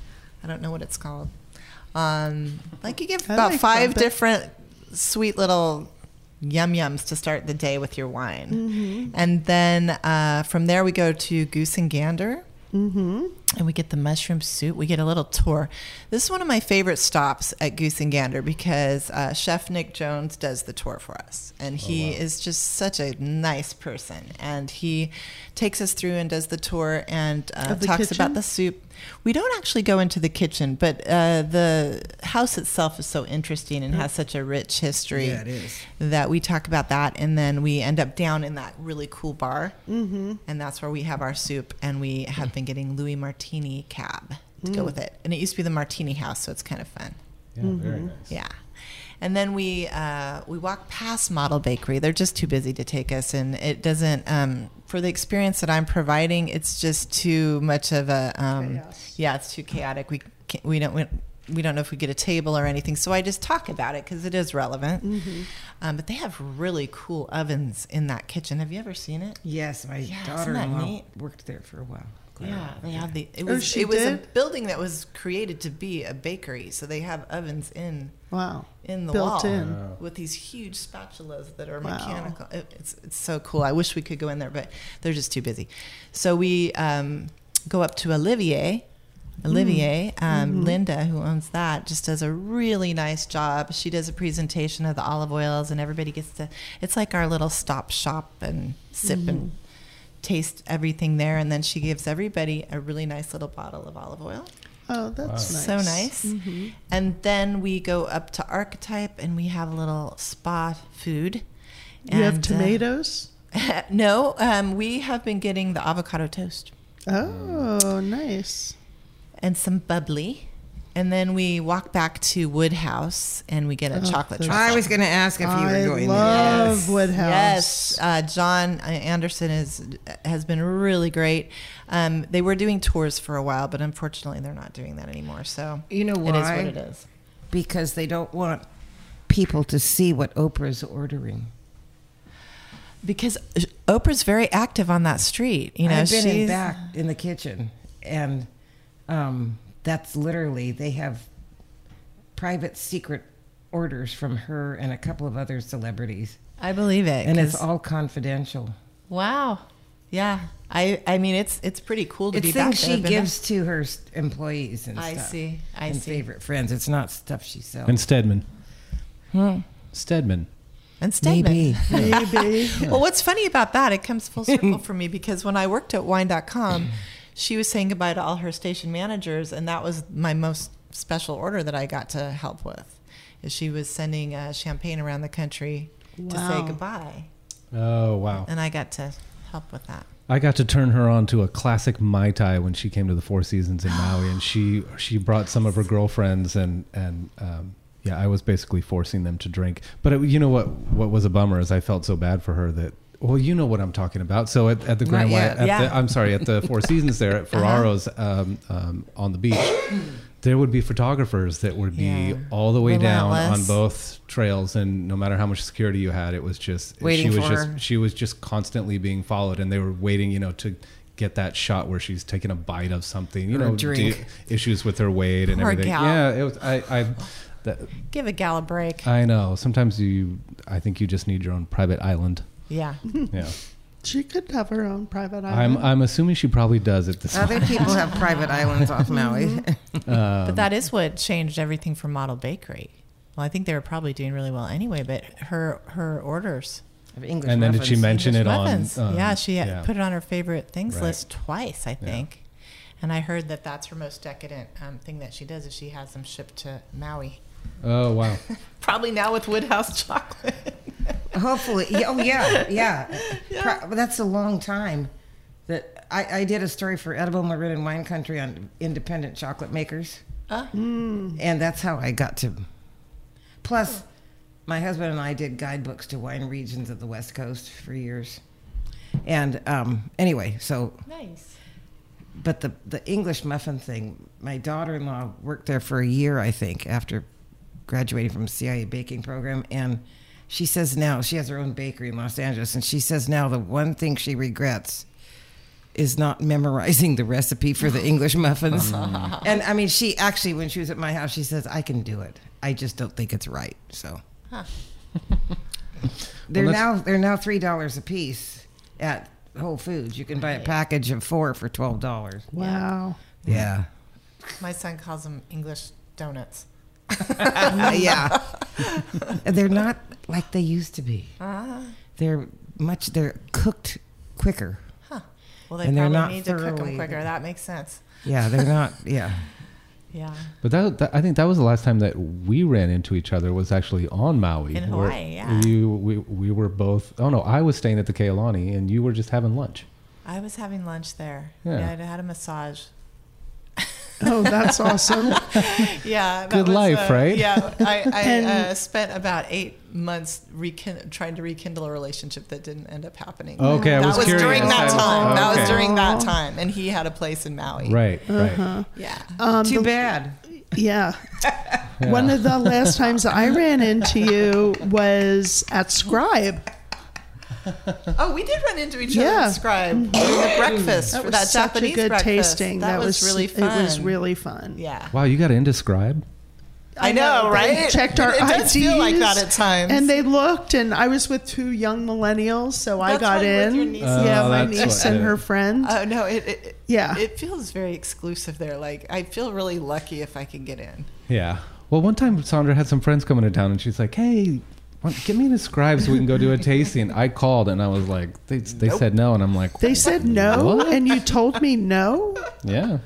I don't know what it's called. Um, like you give I about like five crumpet. different sweet little yum yums to start the day with your wine. Mm-hmm. And then uh, from there we go to Goose and Gander. Mm-hmm. and we get the mushroom soup. We get a little tour. This is one of my favorite stops at Goose and Gander because uh, Chef Nick Jones does the tour for us, and he is just such a nice person. And he takes us through and does the tour and uh, talks kitchen? about the soup. We don't actually go into the kitchen, but uh, the house itself is so interesting and has such a rich history Yeah, it is. that we talk about that, and then we end up down in that really cool bar, mm-hmm. and that's where we have our soup, and we have been getting Louis Martini cab to go with it, and it used to be the Martini House, so it's kind of fun. Yeah, very nice. Yeah. And then we uh, we walk past Model Bakery. They're just too busy to take us, and it doesn't. Um, for the experience that I'm providing, it's just too much of a. Um, yeah, it's too chaotic. We can't, we don't we, we don't know if we get a table or anything. So I just talk about it because it is relevant. Mm-hmm. Um, but they have really cool ovens in that kitchen. Have you ever seen it? Yes, my Yeah, daughter-in-law worked there for a while. Yeah, they have the. It Oh, was she it was a building that was created to be a bakery, so they have ovens in Wow. in the Built wall in. with these huge spatulas that are Wow. mechanical. It, it's it's so cool. I wish we could go in there, but they're just too busy. So we um, go up to Olivier. Olivier, Mm. um, Mm-hmm. Linda, who owns that, just does a really nice job. She does a presentation of the olive oils, and everybody gets to. It's like our little stop shop and sip and Mm-hmm. Taste everything there. And then she gives everybody a really nice little bottle of olive oil. Oh, that's nice. So nice. Mm-hmm. And then we go up to Archetype and we have a little spa food. You have And, uh, tomatoes? no, um, we have been getting the avocado toast Oh, nice. and some bubbly. And then we walk back to Woodhouse and we get a Oh, chocolate those- truffle. I was going to ask if you I were going love there. Woodhouse. Yes, uh, John Anderson is has been really great. Um, they were doing tours for a while, but unfortunately, they're not doing that anymore. So You know it is why? what it is. Because they don't want people to see what Oprah's ordering. Because Oprah's very active on that street. You know, I've been in back in the kitchen, and um, that's literally they have private secret orders from her and a couple of other celebrities, I believe it, and it's all confidential. wow. Yeah, I I mean it's it's pretty cool to It's be back things there. she I've there. gives to her employees and stuff. I stuff. see, I and see. favorite friends. It's not stuff she sells. And Stedman. Hmm. Stedman. and Stedman. Maybe. Maybe. Well, what's funny about that? It comes full circle for me because when I worked at Wine.com, she was saying goodbye to all her station managers, and that was my most special order that I got to help with. Is she was sending uh, champagne around the country to say goodbye, Oh wow! and I got to help with that. I got to turn her on to a classic mai tai when she came to the Four Seasons in Maui, and she she brought some of her girlfriends, and and um, yeah, I was basically forcing them to drink. But it, you know what? What was a bummer is I felt so bad for her that. Well, you know what I'm talking about. So at, at the Grand. White, at Yeah. the, I'm sorry, at the Four Seasons there at Ferraro's um, um, on the beach, there would be photographers that would be Yeah. all the way down on both trails, and no matter how much security you had, it was just Waiting she was for just her. she was just constantly being followed and they were waiting you know to get that shot where she's taking a bite of something you Or know issues with her weight and Poor everything gal. yeah it was i i that, Give a gal a break. i know sometimes you i think you just need your own private island yeah. yeah She could have her own private i'm island. i'm assuming she probably does at this Other people have private islands off Maui. um, But that is what changed everything for Model Bakery. Well, I think they were probably doing really well anyway, but her her orders. Of English and then did she muffins. mention it on Muffins. um, yeah, she had yeah. put it on her favorite things Right. list twice, I think. And I heard that that's her most decadent um, thing that she does is she has them shipped to Maui. Oh wow Probably now with Woodhouse chocolate. Hopefully, oh yeah, yeah. Pro- but that's a long time. That I, I did a story for Edible Marin and Wine Country on independent chocolate makers, Ah. and that's how I got to. Plus, my husband and I did guidebooks to wine regions of the West Coast for years, and um, anyway, so nice. but the the English muffin thing, my daughter-in-law worked there for a year, I think, after graduating from CIA baking program, and she says now she has her own bakery in Los Angeles, and she says now the one thing she regrets is not memorizing the recipe for the English muffins. Mm. and I mean, she actually, when she was at my house, she says, "I can do it. I just don't think it's right." So they're Well, now they're now three dollars a piece at Whole Foods. You can buy a package of four for twelve dollars. wow. Yeah. My son calls them English donuts. Yeah. they're not like they used to be. Ah. They're much. They're cooked quicker. Well, they And they're probably not need to cook them quicker. That makes sense. Yeah, they're not. Yeah. Yeah. But that, that I think that was the last time that we ran into each other was actually on Maui. In Hawaii, yeah. You we, we were both. Oh no, I was staying at the Kea Lani and you were just having lunch. I was having lunch there. Yeah. Yeah, I had a massage. Oh, that's awesome. Yeah, that Good was, life, uh, right? Yeah, I, I And- uh, spent about eight months rekin- trying to rekindle a relationship that didn't end up happening. Okay, I that was was curious. during that I was- time. That was during that time, and he had a place in Maui. Right, Uh-huh. right. Yeah. Um, Too the- bad. Yeah. One of the last times I ran into you was at Scribe. Oh, we did run into each Yeah. other mm-hmm. at Scribe during the breakfast That for was that such Japanese a good breakfast. tasting. That, was, really fun. It was really fun. Yeah. Wow, you got into Scribe? I know, They right? checked our it, it does feel like IDs, that at times. And they looked, and I was with two young millennials, so I got right, with in. your niece. yeah, Oh, my niece and her it. friend. Oh no! It, it Yeah. It feels very exclusive there. Like I feel really lucky if I can get in. Yeah. Well, one time Sandra had some friends coming to town, and she's like, "Hey, get me a Scribe so we can go do a tasting." I called, and I was like, "They, they said no," and I'm like, they said no, What? and you told me no. "Yeah."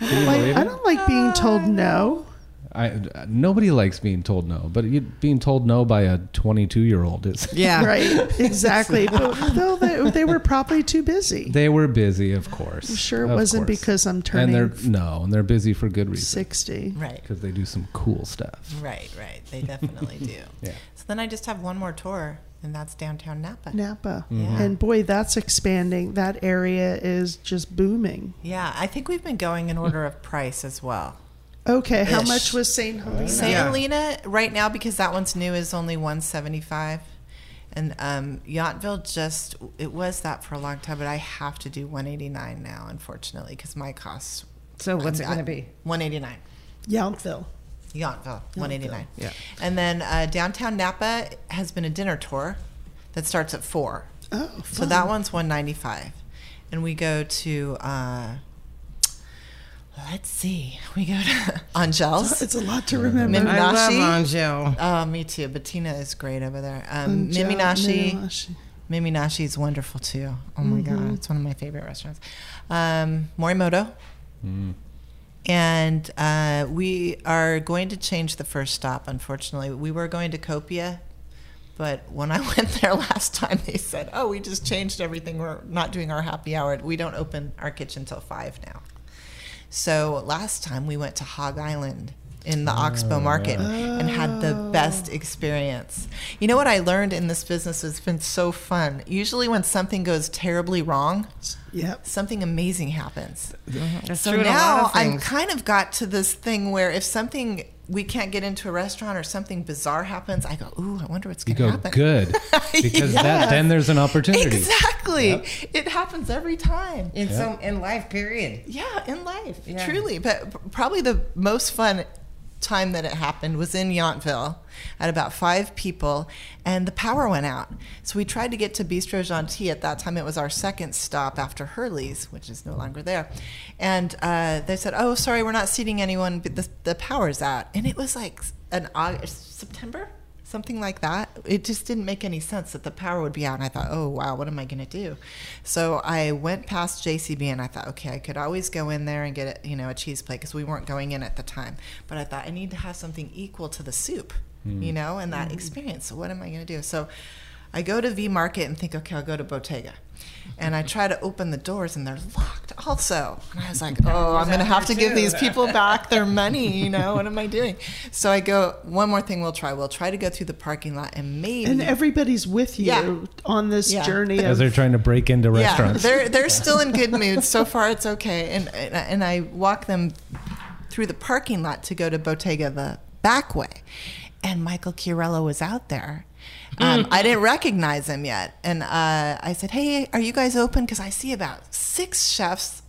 Like, I don't like being told no. I, nobody likes being told no, but you, being told no by a 22 year old is. Yeah. Right, exactly. But though they, they were probably too busy. They were busy, of course. I'm sure it Of wasn't course. because I'm And turning they're no, and they're busy for good reason 60. Right. because they do some cool stuff. Right. Right. They definitely do. Yeah. So then I just have one more tour, and that's downtown Napa. Napa. Mm-hmm. Yeah. And boy, that's expanding. That area is just booming. Yeah, I think we've been going in order of price as well. Okay, how Ish. much was St. Helena? Saint Yeah. Helena right now because that one's new is only 175 and um, Yountville just it was that for a long time but I have to do 189 now unfortunately because my costs So what's it I'm- going to be? 189 Yountville. Yountville 189 Yeah. and then uh, downtown Napa has been a dinner tour that starts at 4 Oh, so fun. that one's 195 and we go to uh, let's see we go to Angèle's It's a lot to remember. Mim- I love Minashi? Angèle. Oh, me too. Bettina is great over there. Um, Angel- Miminashi. Miminashi. Miminashi is wonderful too. Oh my god, it's one of my favorite restaurants. Um, Morimoto. And uh, we are going to change the first stop. Unfortunately, we were going to Copia, but when I went there last time, they said, "Oh, we just changed everything. We're not doing our happy hour. We don't open our kitchen till five now." So last time we went to Hog Island in the Oxbow oh. Market and had the oh. best experience. You know what I learned in this business has been so fun. Usually when something goes terribly wrong, Yep. something amazing happens. That's So true in a lot now I'm things. kind of got to this thing where if something we can't get into a restaurant or something bizarre happens, I go, "Ooh, I wonder what's going to happen." good because that then there's an opportunity. Exactly. Yep. It happens every time. in some in life period. Yeah, in life, Yeah. truly. But probably the most fun time that it happened was in Yountville at about five people, and the power went out. So we tried to get to Bistro Jeanty. At that time, it was our second stop after Hurley's, which is no longer there. And uh, they said, "Oh, sorry, we're not seating anyone. But the, the power's out." And it was like an August, September. Something like that. It just didn't make any sense that the power would be out. And I thought, oh, wow, what am I going to do? So I went past JCB and I thought, okay, I could always go in there and get a, you know, a cheese plate because we weren't going in at the time. But I thought I need to have something equal to the soup, hmm. you know, and that hmm. experience. So what am I going to do? So I go to V Market and think, okay, I'll go to Bottega. And I try to open the doors and they're locked also. And I was like, oh, I'm going to have to give these people back their money. You know, what am I doing? So I go, one more thing we'll try. We'll try to go through the parking lot and maybe. And everybody's with you Yeah. on this Yeah. journey As of they're trying to break into restaurants. Yeah, they're they're still in good mood. So far, it's okay. And and, and I walk them through the parking lot to go to Bottega the back way, and Michael Chiarello was out there. Um, I didn't recognize him yet, and uh, I said, "Hey, are you guys open?" Because I see about six chefs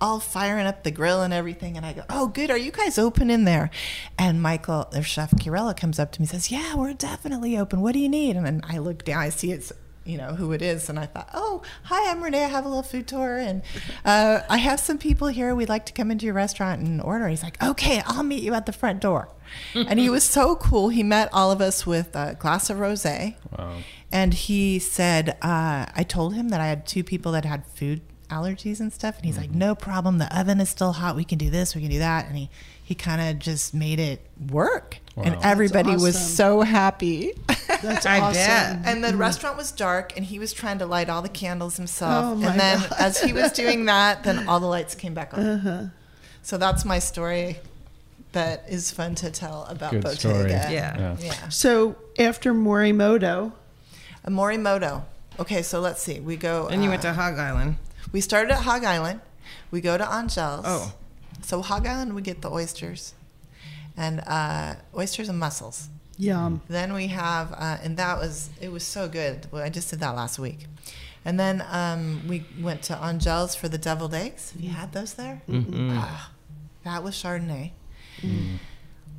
all firing up the grill and everything. And I go, Oh, good. Are you guys open in there? And Michael, their chef Chiarello, comes up to me and says, Yeah, we're definitely open. What do you need? And then I look down, I see it's you know who it is, and I thought, oh, hi, I'm Renee. I have a little food tour, and uh, I have some people here. We'd like to come into your restaurant and order. He's like, okay, I'll meet you at the front door. and he was so cool. He met all of us with a glass of rosé. Wow. And he said, uh, I told him that I had two people that had food allergies and stuff. And he's like, no problem. The oven is still hot. We can do this. We can do that. And he, he kind of just made it work. And Wow. everybody was so happy. That's I awesome. bet. and the restaurant was dark and he was trying to light all the candles himself. Oh, my and then God. as he was doing that, then all the lights came back on. Uh-huh. So that's my story that is fun to tell about Good Bottega. story. Yeah. Yeah. Yeah. So after Morimoto, A Morimoto. Okay, so let's see. We go. And you went uh, to Hog Island. We started at Hog Island. We go to Angèle's. Oh. So Hog Island, we get the oysters, and uh, oysters and mussels. yum. Then we have, uh, and that was it was so good. Well, I just did that last week. And then um, we went to Angèle's for the deviled eggs. Have you had those there? Ah, that was Chardonnay.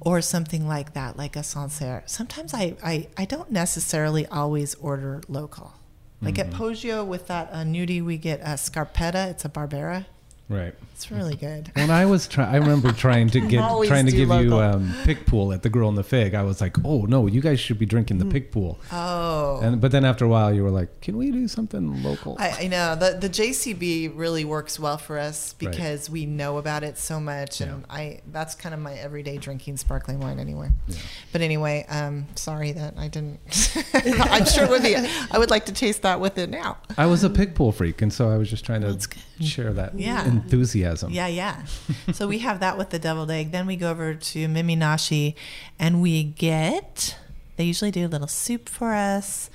Or something like that, like a Sancerre. Sometimes I, I, I don't necessarily always order local. Like at Poggio with that uh, gnudi, we get a Scarpetta. It's a Barbera. Right. It's really good. When I was trying, I remember trying to get trying to give you local. um, Picpoul at the Girl and the Fig. I was like, oh no, you guys should be drinking the Picpoul. Oh. And but then after a while, you were like, can we do something local? I, I know the the JCB really works well for us Right. because we know about it so much, and Yeah. I that's kind of my everyday drinking sparkling wine anyway. Yeah. But anyway, um, sorry that I didn't. I'm sure it would be. I would like to taste that with it now. I was a Picpoul freak, and so I was just trying to share that Yeah. enthusiasm. Yeah, yeah. so we have that with the deviled egg. Then we go over to Miminashi, and we get. They usually do a little soup for us.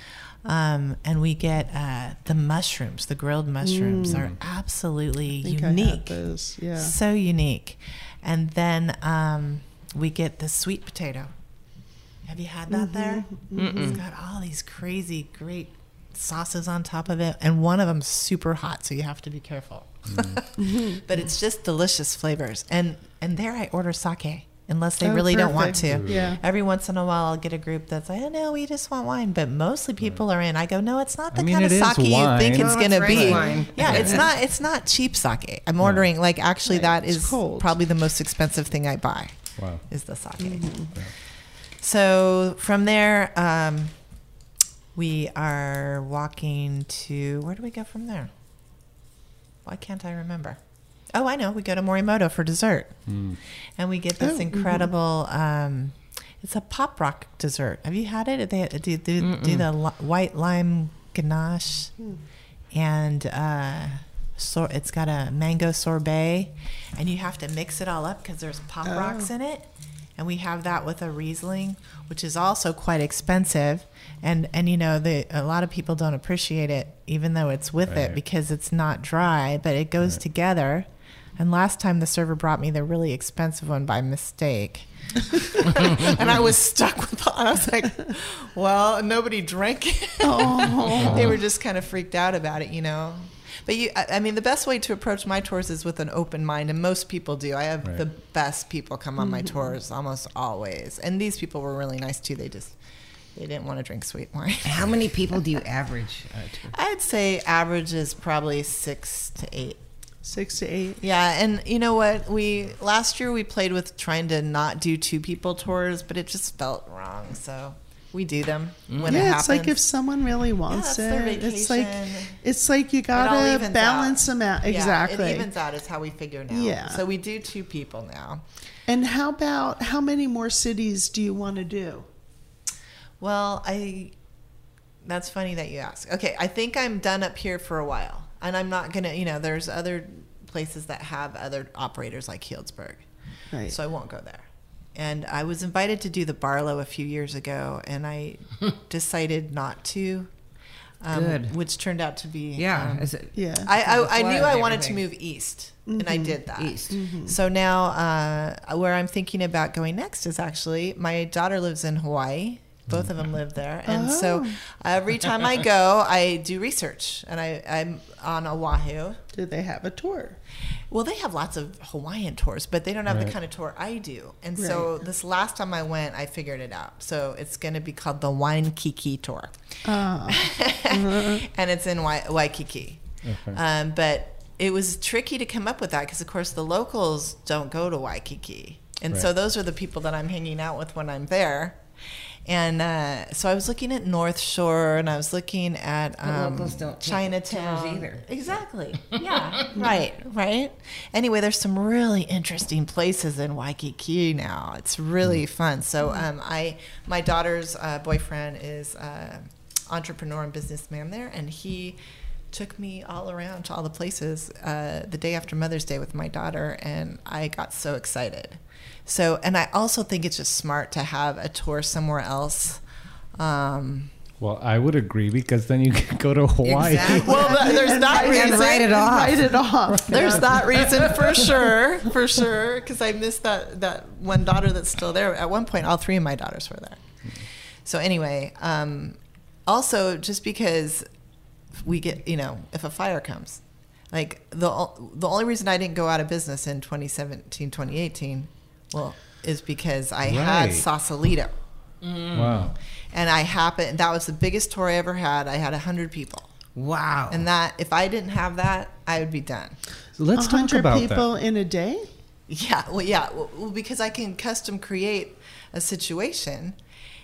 Um, and we get uh, the mushrooms, the grilled mushrooms are absolutely I think I had unique. those. Yeah. So unique. And then um, we get the sweet potato. Have you had that there? It's got all these crazy, great sauces on top of it, and one of them's super hot, so you have to be careful. but it's just delicious flavors. And and there I order sake. Unless they Oh, really don't want to. Yeah. Every once in a while, I'll get a group that's like, oh, no, we just want wine. But mostly people are in. I go, no, it's not the I mean, kind of it is sake you think No, it's it's going to be. wine. Yeah, it's not. It's not cheap sake. I'm ordering like actually Right, that it's is cold. probably the most expensive thing I buy Wow. is the sake. Mm-hmm. So from there, um, we are walking to where do we go from there? Why can't I remember? Oh, I know. We go to Morimoto for dessert, Mm. and we get this Oh, mhm. incredible. Um, it's a pop rock dessert. Have you had it? They do do, do the li- white lime ganache, and uh, so it's got a mango sorbet, and you have to mix it all up because there's pop Oh. rocks in it, and we have that with a Riesling, which is also quite expensive, and and you know the a lot of people don't appreciate it even though it's with it because it's not dry, but it goes together. And last time the server brought me the really expensive one by mistake. and I was stuck with the, I was like, well, nobody drank it. Oh. they were just kind of freaked out about it, you know. But you, I I mean, the best way to approach my tours is with an open mind, and most people do. I have Right. the best people come on my tours almost always, and these people were really nice too. They just they didn't want to drink sweet wine. How many people do you average? Uh. I'd say average is probably six to eight. Six to eight. Yeah, and you know what? We last year we played with trying to not do two people tours, but it just felt wrong. So we do them mm. when it yeah, happens. it's like if someone really wants their it, it's like it's like you gotta balance out. them out. Yeah, Exactly. it evens out is how we figure now. Yeah. So we do two people now. and how about how many more cities do you want to do? Well, I. That's funny that you ask. Okay, I think I'm done up here for a while, and I'm not gonna. You know, there's other places that have other operators like Healdsburg. Right. so I won't go there. And I was invited to do the Barlow a few years ago, and I decided not to. Um, Good. Which turned out to be Yeah. um, is it yeah. I, I, I knew I wanted to move east, and I did that. east? So now, uh, where I'm thinking about going next is actually my daughter lives in Hawaii, Both of them live there, and so every time I go, I do research, and I, I'm on Oahu. Do they have a tour? Well, they have lots of Hawaiian tours, but they don't have the kind of tour I do. And so this last time I went, I figured it out. So it's going to be called the Wine Kiki Tour, Ah, and it's in Wai- Waikiki. Okay. Um, but it was tricky to come up with that because, of course, the locals don't go to Waikiki. And so those are the people that I'm hanging out with when I'm there. And uh, so I was looking at North Shore and I was looking at The um, locals don't Chinatown. either. Exactly. Yeah. right. Right. Anyway, there's some really interesting places in Waikiki now. It's really fun. So um, I, my daughter's uh, boyfriend is uh, entrepreneur and businessman there, and he took me all around to all the places uh, the day after Mother's Day with my daughter, and I got so excited. So, and I also think it's just smart to have a tour somewhere else. Um, Well, I would agree because then you can go to Hawaii. Exactly. well, th- there's that And reason. write it off. Write it off. There's that reason for sure, for sure. Because I missed that that one daughter that's still there. At one point, all three of my daughters were there. So anyway, um, also just because we get, you know, if a fire comes, like the the only reason I didn't go out of business in 2017, 2018, well, is because I had Right. Sausalito, mm. Wow. and I happened. That was the biggest tour I ever had. I had hundred people, Wow. and that if I didn't have that, I would be done. So let's A talk about people that. in a day. Yeah, well, yeah, well, well, because I can custom create a situation.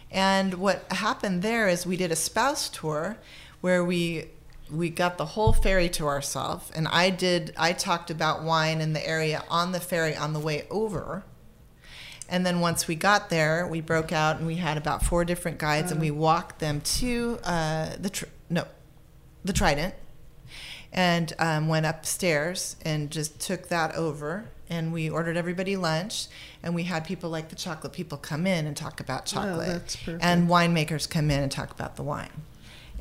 And what happened there is we did a spouse tour where we we got the whole ferry to ourselves and I did I talked about wine in the area on the ferry on the way over. And then once we got there, we broke out and we had about four different guides and we walked them to uh, the tr- no, the Trident and um, went upstairs and just took that over and we ordered everybody lunch and we had people like the chocolate people come in and talk about chocolate that's perfect. and winemakers come in and talk about the wine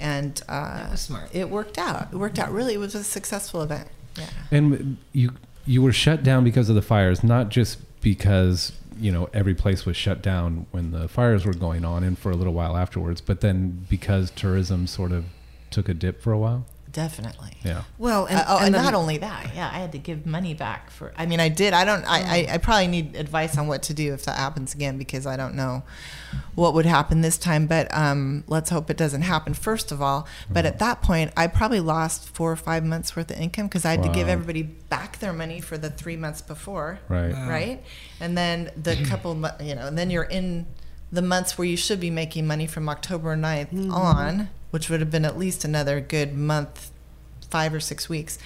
and uh, That was smart. it worked out it worked out really it was a successful event yeah And you you were shut down because of the fires, not just because you know every place was shut down when the fires were going on, and for a little while afterwards, but then because tourism sort of took a dip for a while. Definitely Yeah. well, and, Uh, oh, and, and the- not only that, yeah, I had to give money back for. I mean, I did. I don't. I, I, I probably need advice on what to do if that happens again because I don't know what would happen this time. But um, let's hope it doesn't happen. First of all, but at that point, I probably lost four or five months worth of income because I had to give everybody back their money for the three months before, Right. right? And then the couple, you know, and then you're in the months where you should be making money from October 9th mm-hmm. on, which would have been at least another good month, five or six weeks.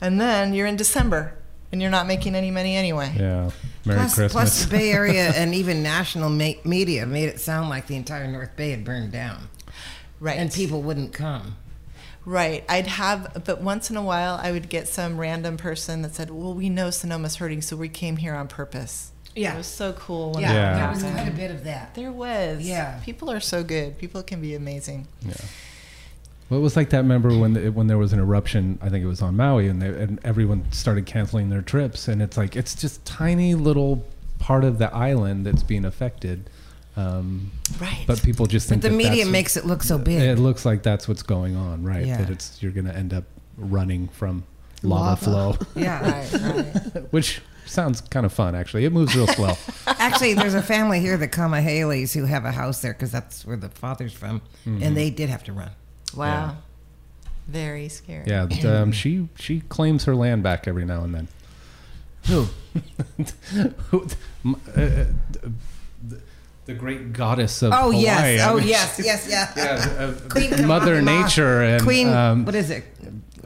And then you're in December and you're not making any money anyway. Yeah. Merry plus, Christmas. plus the Bay Area and even national ma- media made it sound like the entire North Bay had burned down, Right. and people wouldn't come. Right. I'd have, but once in a while, I would get some random person that said, Well, we know Sonoma's hurting, so we came here on purpose. Yeah. It was so cool. When Yeah, Yeah. there was quite a bit of that. There was. Yeah. People are so good. People can be amazing. Yeah. Well, it was like that. Remember when the, when there was an eruption? I think it was on Maui, and, they, and everyone started canceling their trips. And it's like it's just tiny little part of the island that's being affected. Um, Right. but people just But think the that media that's- makes it look so big. It looks like that's what's going on, right? Yeah. That it's you're going to end up running from lava, Lava. flow, Yeah. right, right. which sounds kind of fun. Actually, it moves real slow. Actually, there's a family here, the Kamahales, who have a house there because that's where the father's from, Mm-hmm. and they did have to run. Wow. Very scary. Yeah, but, um, she she claims her land back every now and then. Who? Who- uh, uh, the, the great goddess of Oh Hawaii. yes. Oh mean, yes. Yes. Yeah. yeah, uh, Queen Mother Kamala. Nature and Queen. um, what is it?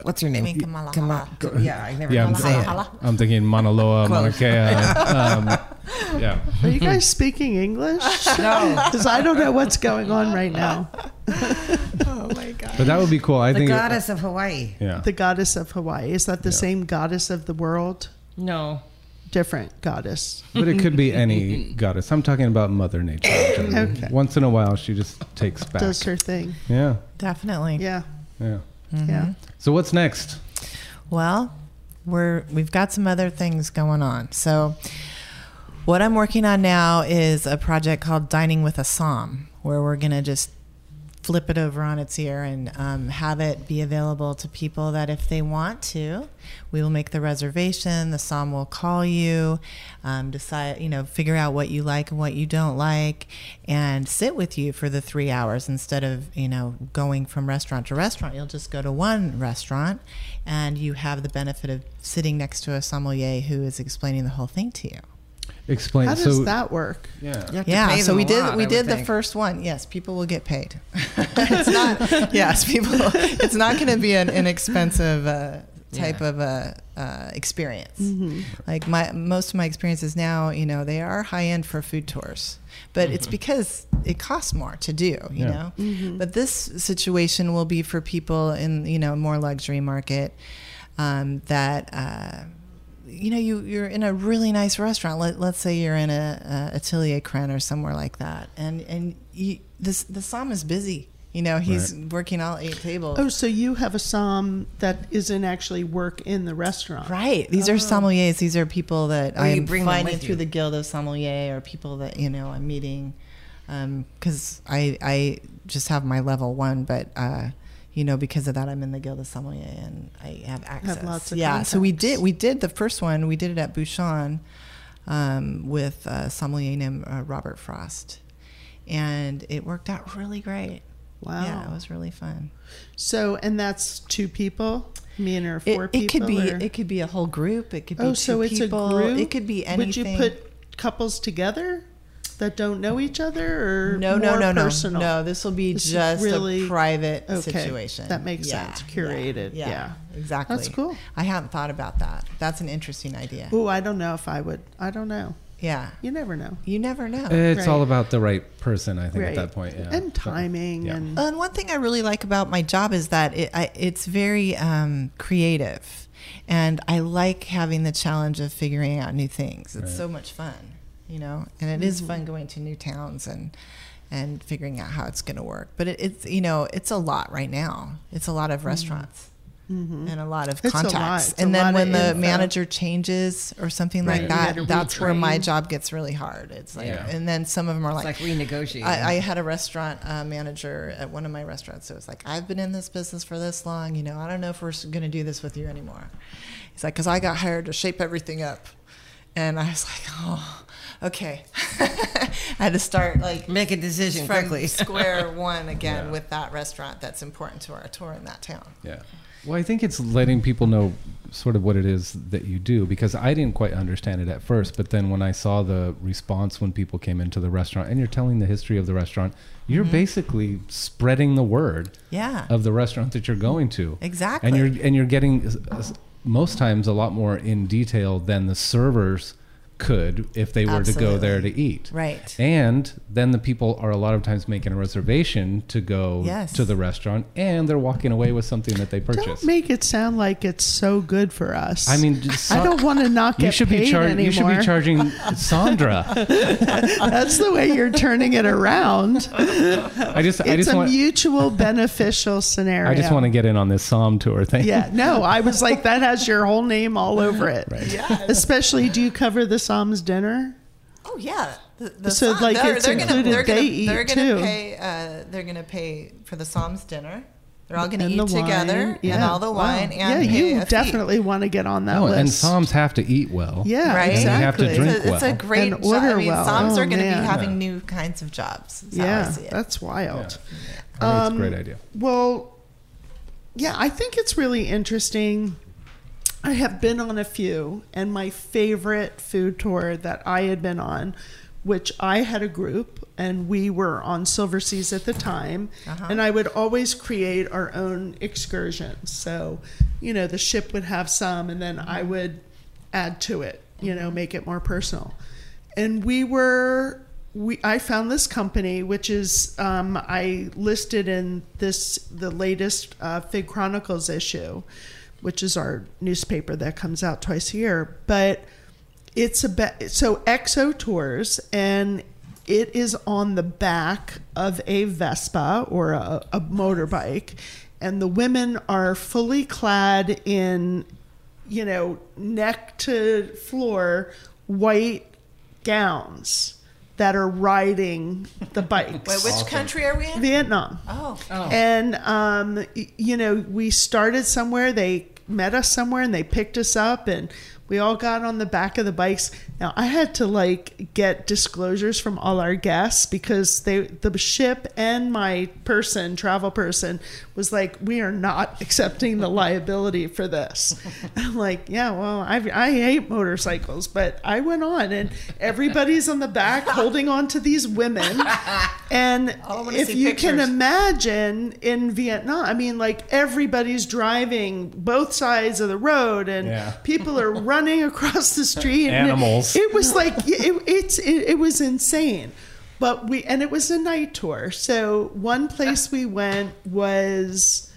What's your name? Queen Kamala. Kama- yeah, I never yeah, I'm, say it. I'm thinking Mauna Loa, Mauna Kea. Um, yeah, Are you guys speaking English? No. Because I don't know what's going on right now. Oh my God. but that would be cool. I The think. goddess of Hawaii. yeah. The goddess of Hawaii. Is that the Yeah. same goddess of the world? No. Different goddess. But it could be any goddess. I'm talking about Mother Nature. Okay. Once in a while, she just takes back. Does her thing. Yeah, Definitely. Yeah. yeah. Mm-hmm. Yeah. So what's next? Well, we're we've got some other things going on. So what I'm working on now is a project called Dining with Assam, where we're going to just flip it over on its ear and um, have it be available to people that if they want to, we will make the reservation. The som will call you, um, decide, you know, figure out what you like and what you don't like, and sit with you for the three hours instead of, you know, going from restaurant to restaurant. You'll just go to one restaurant and you have the benefit of sitting next to a sommelier who is explaining the whole thing to you. Explain. How does so, that work? Yeah. You have to Yeah, so we did lot, we I did the think. first one. Yes, people will get paid. it's not yes, people it's not going to be an inexpensive uh, type Yeah. of a uh, experience. Mm-hmm. Like my most of my experiences now, you know, they are high end for food tours. But it's because it costs more to do, you Yeah. know. But this situation will be for people in, you know, more luxury market um, that uh, you know, you you're in a really nice restaurant. Let, let's say you're in a, a Atelier Crenn or somewhere like that, and and you, this the som is busy. You know, he's working all eight tables. Oh, so you have a som that isn't actually work in the restaurant. Right. These are sommeliers. These are people that Oh, I'm bring them finding through you. the Guild of Sommelier or people that, you know, I'm meeting. Because I, I just have my level one, but, uh, you know, because of that, I'm in the Guild of Sommelier and I have access. Have lots of yeah. So we did, we did the first one, we did it at Bouchon um, with a sommelier named uh, Robert Frost. And it worked out really great. Wow. Yeah, it was really fun. So, and that's two people, me and her four it people. It could be or- it could be a whole group. It could be oh, two so it's people. a group. It could be anything. Would you put couples together that don't know each other, or no, no, more no, no, personal? no. This will be This just really- a private okay, situation. that makes sense. Curated, yeah. exactly. That's cool. I hadn't thought about that. That's an interesting idea. Oh, I don't know if I would. I don't know. Yeah, You never know. you never know. It's Right. all about the right person, I think, Right. at that point. Yeah. And timing Yeah. and And one thing I really like about my job is that it, I, it's very um, creative, and I like having the challenge of figuring out new things. It's Right. so much fun, you know, and it is fun mm-hmm. going to new towns and and figuring out how it's going to work. But it, it's you know it's a lot right now. It's a lot of mm-hmm. restaurants. Mm-hmm. And a lot of It's contacts, and then when the info. manager changes or something Right. like that, that's where my job gets really hard. It's like, Yeah. and then some of them are It's like renegotiating. I, I had a restaurant uh, manager at one of my restaurants. So it was like, I've been in this business for this long. You know, I don't know if we're going to do this with you anymore. He's like, because I got hired to shape everything up. And I was like, oh, okay. I had to start like Make a decision from quickly. square one again Yeah. with that restaurant that's important to our tour in that town. Yeah. Well, I think it's letting people know sort of what it is that you do because I didn't quite understand it at first, but then when I saw the response when people came into the restaurant and you're telling the history of the restaurant, you're Mm-hmm. basically spreading the word Yeah. of the restaurant that you're going to. Exactly. And you're and you're getting s- s- most times a lot more in detail than the servers could if they were to go there to eat. Right. And then the people are a lot of times making a reservation to go Yes. to the restaurant and they're walking away with something that they don't purchased. make it sound like it's so good for us. I mean, just I don't want to not get you should paid be charging. anymore. You should be charging Sandra. That's the way you're turning it around. I just, I It's just a want, mutual beneficial scenario. I just want to get in on this Somm tour thing. Yeah, no, I was like, that has your whole name all over it. Right. Yeah. Especially, do you cover the Somms dinner? Oh yeah. The, the So, Somm- like, they're, it's they're gonna, they're gonna, they eat, they're gonna too. pay. Uh, they're gonna pay for the Somms dinner. They're all gonna eat the wine. together, and Yeah. all the wine. yeah, And pay you a fee. definitely want to get on that No, list. and Somms have to eat well. Yeah, Right? And you have to drink It's a, it's a great And job. I mean, well. Somms Oh, are going to be having Yeah. new kinds of jobs. That's how I yeah, see it. that's wild. I think it's Um, a great idea. Well, yeah, I think it's really interesting. I have been on a few, and my favorite food tour that I had been on, which I had a group, and we were on Silver Seas at the time, Uh-huh. and I would always create our own excursions. So, you know, the ship would have some, and then I would add to it, you know, make it more personal. And we were we I found this company, which is um, I listed in this the latest uh, Fig Chronicles issue, which is our newspaper that comes out twice a year. But it's about so XO Tours, and it is on the back of a Vespa or a, a motorbike, and the women are fully clad in, you know, neck to floor white gowns that are riding the bikes. Wait, which country are we in? Vietnam. Oh, And um, you know, we started somewhere. They met us somewhere, and they picked us up, and we all got on the back of the bikes. Now I had to like get disclosures from all our guests because they, the ship and my person, travel person, was like, "We are not accepting the liability for this." And I'm like, "Yeah, well, I I hate motorcycles, but I went on, and everybody's on the back holding on to these women, and I wanna if see you can imagine in Vietnam, I mean, like everybody's driving both sides of the road, and Yeah. people are running across the street. and it- Animals. It, was like it, it's it, it was insane, but we and it was a night tour. So one place we went was,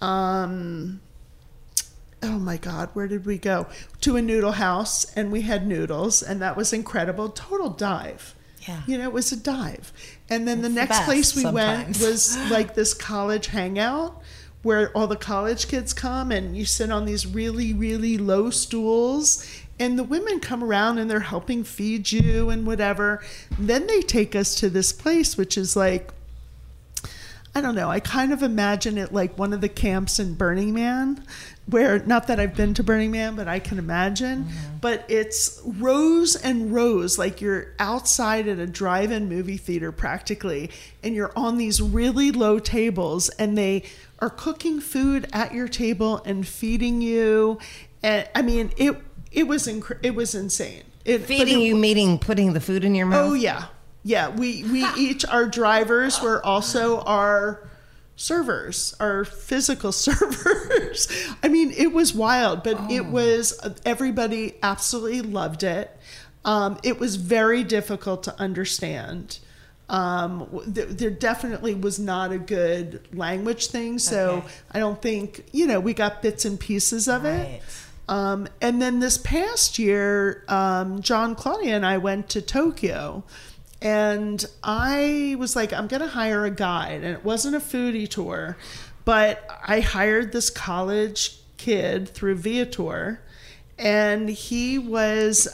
um, oh my god, where did we go? To a noodle house, and we had noodles, and that was incredible. Total dive. Yeah. You know, it was a dive. And then the It's the next best place we sometimes. went was like this college hangout where all the college kids come and you sit on these really, really low stools. And the women come around and they're helping feed you and whatever. Then they take us to this place, which is like, I don't know. I kind of imagine it like one of the camps in Burning Man, where not that I've been to Burning Man, but I can imagine. Mm-hmm. But it's rows and rows, like you're outside at a drive in movie theater practically, and you're on these really low tables, and they are cooking food at your table and feeding you. And I mean, it it was inc- it was insane. It, Feeding it- you, meaning putting the food in your mouth. Oh yeah, yeah. We we each our drivers were also our servers, our physical servers. I mean, it was wild, but it was everybody absolutely loved it. Um, it was very difficult to understand. Um, th- there definitely was not a good language thing, so Okay. I don't think you know we got bits and pieces of it. Um, and then this past year, um, John Claudia and I went to Tokyo. And I was like, I'm going to hire a guide. And it wasn't a foodie tour, but I hired this college kid through Viator. And he was.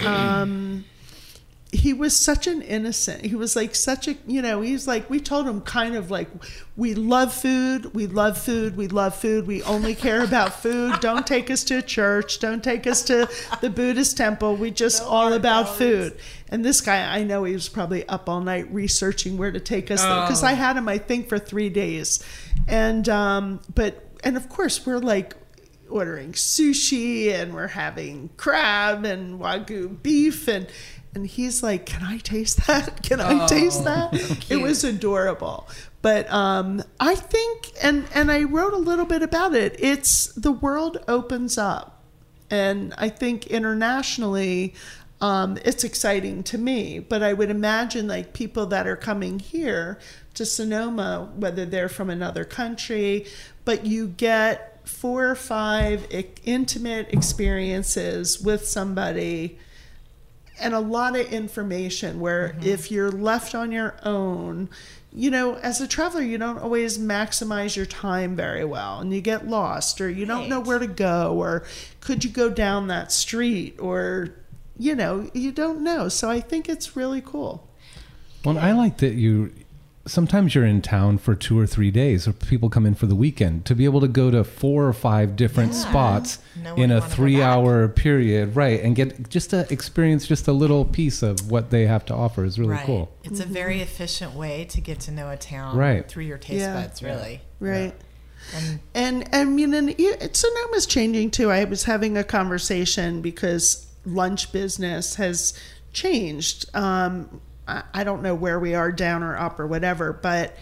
He was such an innocent. He was like such a, you know, he's like, we told him kind of like, we love food, we love food, we love food, we only care about food. Don't take us to a church, don't take us to the Buddhist temple. We just all about food. And this guy, I know he was probably up all night researching where to take us because I had him, I think, for three days. And, um, but, and of course, we're like, ordering sushi and we're having crab and wagyu beef and and he's like can i taste that? Can i taste that? it was adorable. But um i think and and i wrote a little bit about it. It's the world opens up. And i think internationally um, it's exciting to me. But i would imagine like people that are coming here to sonoma whether they're from another country but you get four or five intimate experiences with somebody and a lot of information where mm-hmm. if you're left on your own you know as a traveler you don't always maximize your time very well and you get lost or you don't know where to go or could you go down that street or you know you don't know. So i think it's really cool. Well, I like that you. Sometimes you're in town for two or three days, or people come in for the weekend. To be able to go to four or five different spots No in a three-hour period, right, and get just to experience just a little piece of what they have to offer is really right. cool. It's a very efficient way to get to know a town Right. through your taste Yeah. buds, really. right And And I mean, and it, Sonoma's changing too. I was having a conversation because lunch business has changed. Um, I, don't know where we are, down or up or whatever, but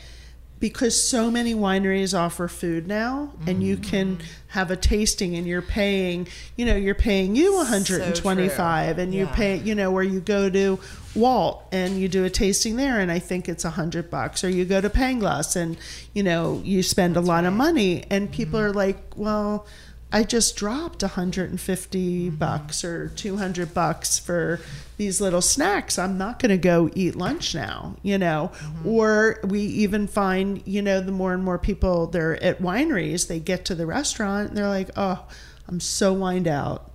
because so many wineries offer food now, and you mm-hmm. can have a tasting, and you're paying, you know, you're paying you 125, and you Yeah. pay, you know, where you go to Walt and you do a tasting there, and I think it's a hundred bucks, or you go to Pangloss and you know you spend a lot of money, and people mm-hmm. are like, well. I just dropped 150 mm-hmm. bucks or 200 bucks for these little snacks. I'm not going to go eat lunch now, you know. Mm-hmm. Or we even find, you know, the more and more people they're at wineries, they get to the restaurant and they're like, "Oh, I'm so wined out."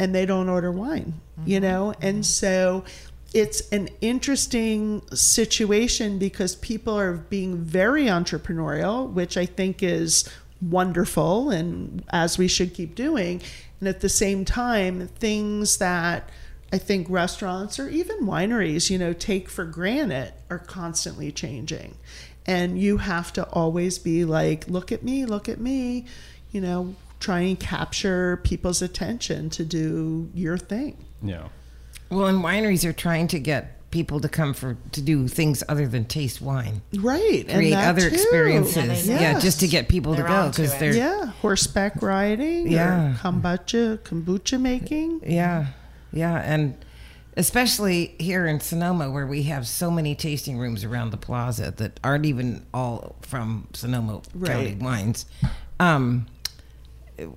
And they don't order wine, you mm-hmm. know? And so it's an interesting situation because people are being very entrepreneurial, which I think is wonderful and as we should keep doing. And at the same time, things that I think restaurants or even wineries, you know, take for granted are constantly changing. And you have to always be like, look at me, look at me, you know, try and capture people's attention to do your thing. Yeah. Well, and wineries are trying to get people to come for to do things other than taste wine, Right. and create that other too. experiences. Yeah, Yeah, Yes. just to get people They're to go because they're Yeah, horseback riding. Yeah. or kombucha, kombucha making. Yeah, yeah, and especially here in Sonoma, where we have so many tasting rooms around the plaza that aren't even all from Sonoma County wines. Um, it,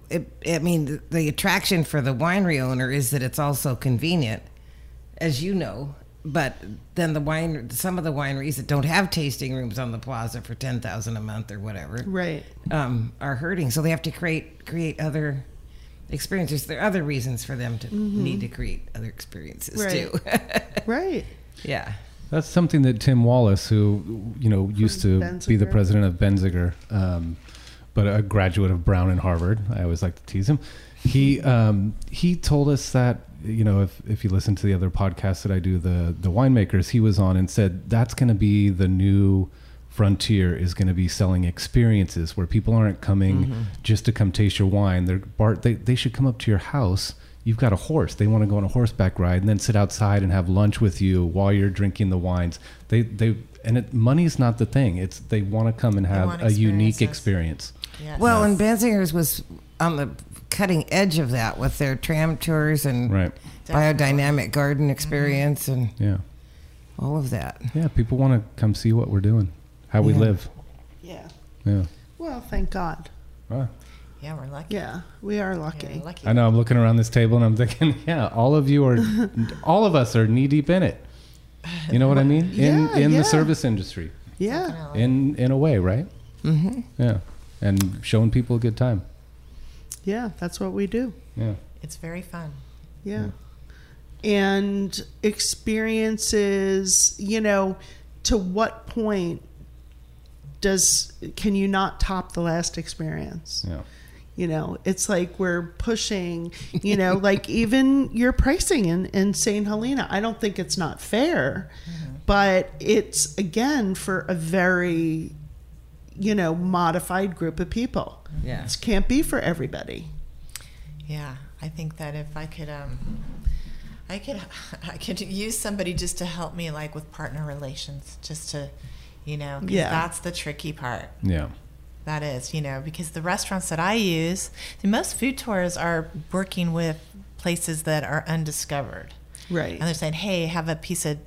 it, I mean, the, the attraction for the winery owner is that it's also convenient, as you know. But then the wine, some of the wineries that don't have tasting rooms on the plaza for ten thousand a month or whatever, Right. um, are hurting. So they have to create create other experiences. There are other reasons for them to need to create other experiences Right. too. Right. yeah. That's something that Tim Wallace, who you know used to be the president of Benziger, um, but a graduate of Brown and Harvard. I always like to tease him. He um, he told us that you know if if you listen to the other podcasts that I do, the the winemakers he was on, and said that's going to be the new frontier is going to be selling experiences where people aren't coming mm-hmm. just to come taste your wine. They're bar, they they should come up to your house. You've got a horse. They want to go on a horseback ride and then sit outside and have lunch with you while you're drinking the wines. They they and it, money's not the thing. It's they want to come and have a unique experience. Yes. Well, and Benzinger's was on the cutting edge of that with their tram tours and Right. biodynamic garden experience and Yeah. all of that. Yeah. People want to come see what we're doing, how we Yeah. live. Yeah. Yeah. Well, thank God. Ah. yeah, we're lucky. Yeah, we are lucky. we're lucky. I know. I'm looking around this table and I'm thinking, yeah, all of you are, all of us are knee deep in it. You know what I mean? In Yeah, in yeah. the service industry, Yeah. In in a way, right? Mm-hmm. Yeah. And showing people a good time. Yeah, that's what we do. Yeah. It's very fun. Yeah. And experiences, you know, to what point does can you not top the last experience? Yeah. You know, it's like we're pushing, you know, like even your pricing in, in St. Helena. I don't think it's not fair, mm-hmm. but it's again for a very, you know, modified group of people. Yeah. It can't be for everybody. Yeah, I think that if I could, um, I could, I could use somebody just to help me, like with partner relations, just to, you know, Yeah. that's the tricky part. Yeah. That is, you know, because the restaurants that I use, the most food tours are working with places that are undiscovered. Right. And they're saying, hey, have a piece of,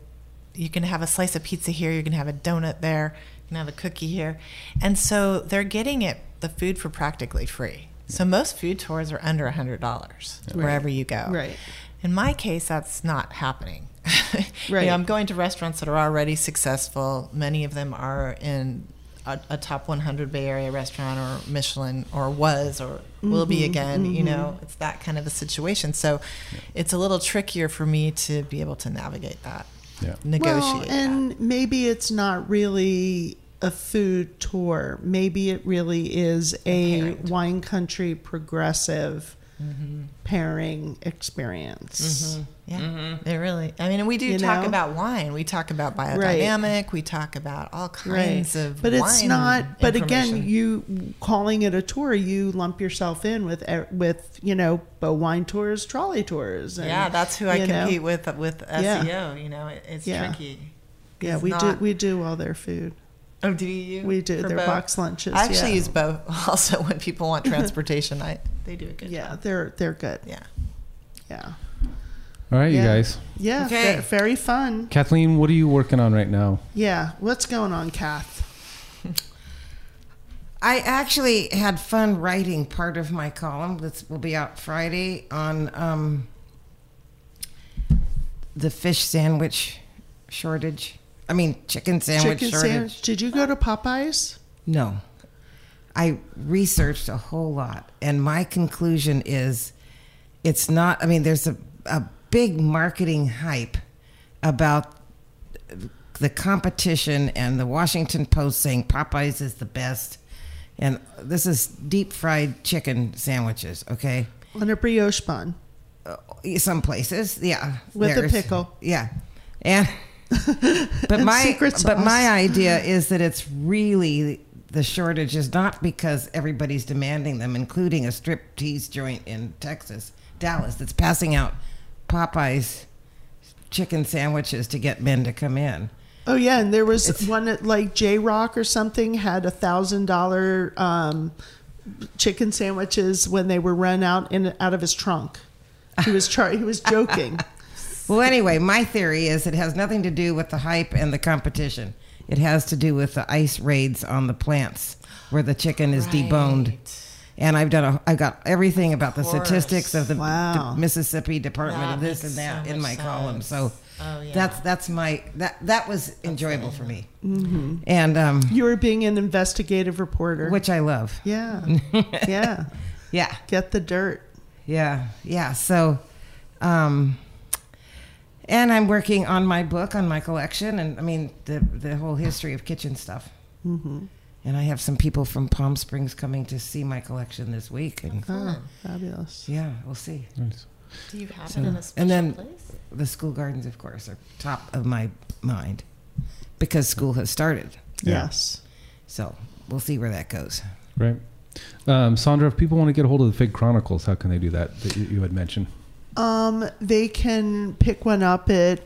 you can have a slice of pizza here, you can have a donut there, you can have a cookie here. And so they're getting it, the food for practically free. So most food tours are under $100 wherever you go. Right. In my case, that's not happening. right. You know, I'm going to restaurants that are already successful. Many of them are in a, a top 100 Bay Area restaurant or Michelin or was or will be mm-hmm, again. You mm-hmm. know, it's that kind of a situation. So it's a little trickier for me to be able to navigate that, Yeah. negotiate Well, and maybe it's not really a food tour. Maybe it really is a pairing. wine country progressive Mm-hmm. pairing experience. that. Yeah, they really. I mean, we do You talk know? about wine. We talk about biodynamic. We talk about all kinds of. but it's not but again you calling it a tour you lump yourself in with with you know bow wine tours trolley tours and, yeah, that's who I you know, compete with with SEO. Yeah. You know, it, it's Yeah. tricky. yeah It's we do we do all their food Oh, do you? we do For their both? box lunches I actually yeah. use both. Also, when people want transportation, I they do a good yeah job. they're they're good Yeah. yeah All right, you guys. yeah Okay. ve- very fun Kathleen, what are you working on right now? yeah what's going on kath I actually had fun writing part of my column that will be out Friday on um, the fish sandwich shortage. I mean, chicken sandwich chicken shortage. sandwich did you go to popeyes No. I researched a whole lot, and my conclusion is it's not, I mean, there's a, a big marketing hype about the competition and the Washington Post saying Popeyes is the best. And this is deep fried chicken sandwiches, okay? On a brioche bun. Uh, some places, yeah. With a pickle. Yeah. And but my but sauce. my idea is that it's really the shortage is not because everybody's demanding them, including a strip tease joint in Texas, Dallas, that's passing out Popeyes chicken sandwiches to get men to come in. Oh yeah, and there was It's- one at, like J Rock or something had a thousand dollar um, chicken sandwiches when they were run out in out of his trunk. He was char- he was joking. Well, anyway, my theory is it has nothing to do with the hype and the competition. It has to do with the ice raids on the plants where the chicken is deboned. And I've done a, I've got everything about the statistics of the Wow. D- Mississippi Department That of this and that so in much my column. So Oh, yeah. that's that's my that that was enjoyable for me. And um, You were being an investigative reporter. which I love. yeah, yeah. Yeah, Get the dirt. yeah, yeah. So, um, and I'm working on my book on my collection, and I mean the the whole history of kitchen stuff. Mm-hmm. And I have some people from Palm Springs coming to see my collection this week, and Oh, fabulous. yeah, we'll see. Nice. Do you have So- it in a and special then- place? The school gardens, of course, are top of my mind because school has started. Yeah. Yes. So we'll see where that goes. Right. Um, Sandra, if people want to get a hold of the Fig Chronicles, how can they do that? That you, you had mentioned. Um, they can pick one up at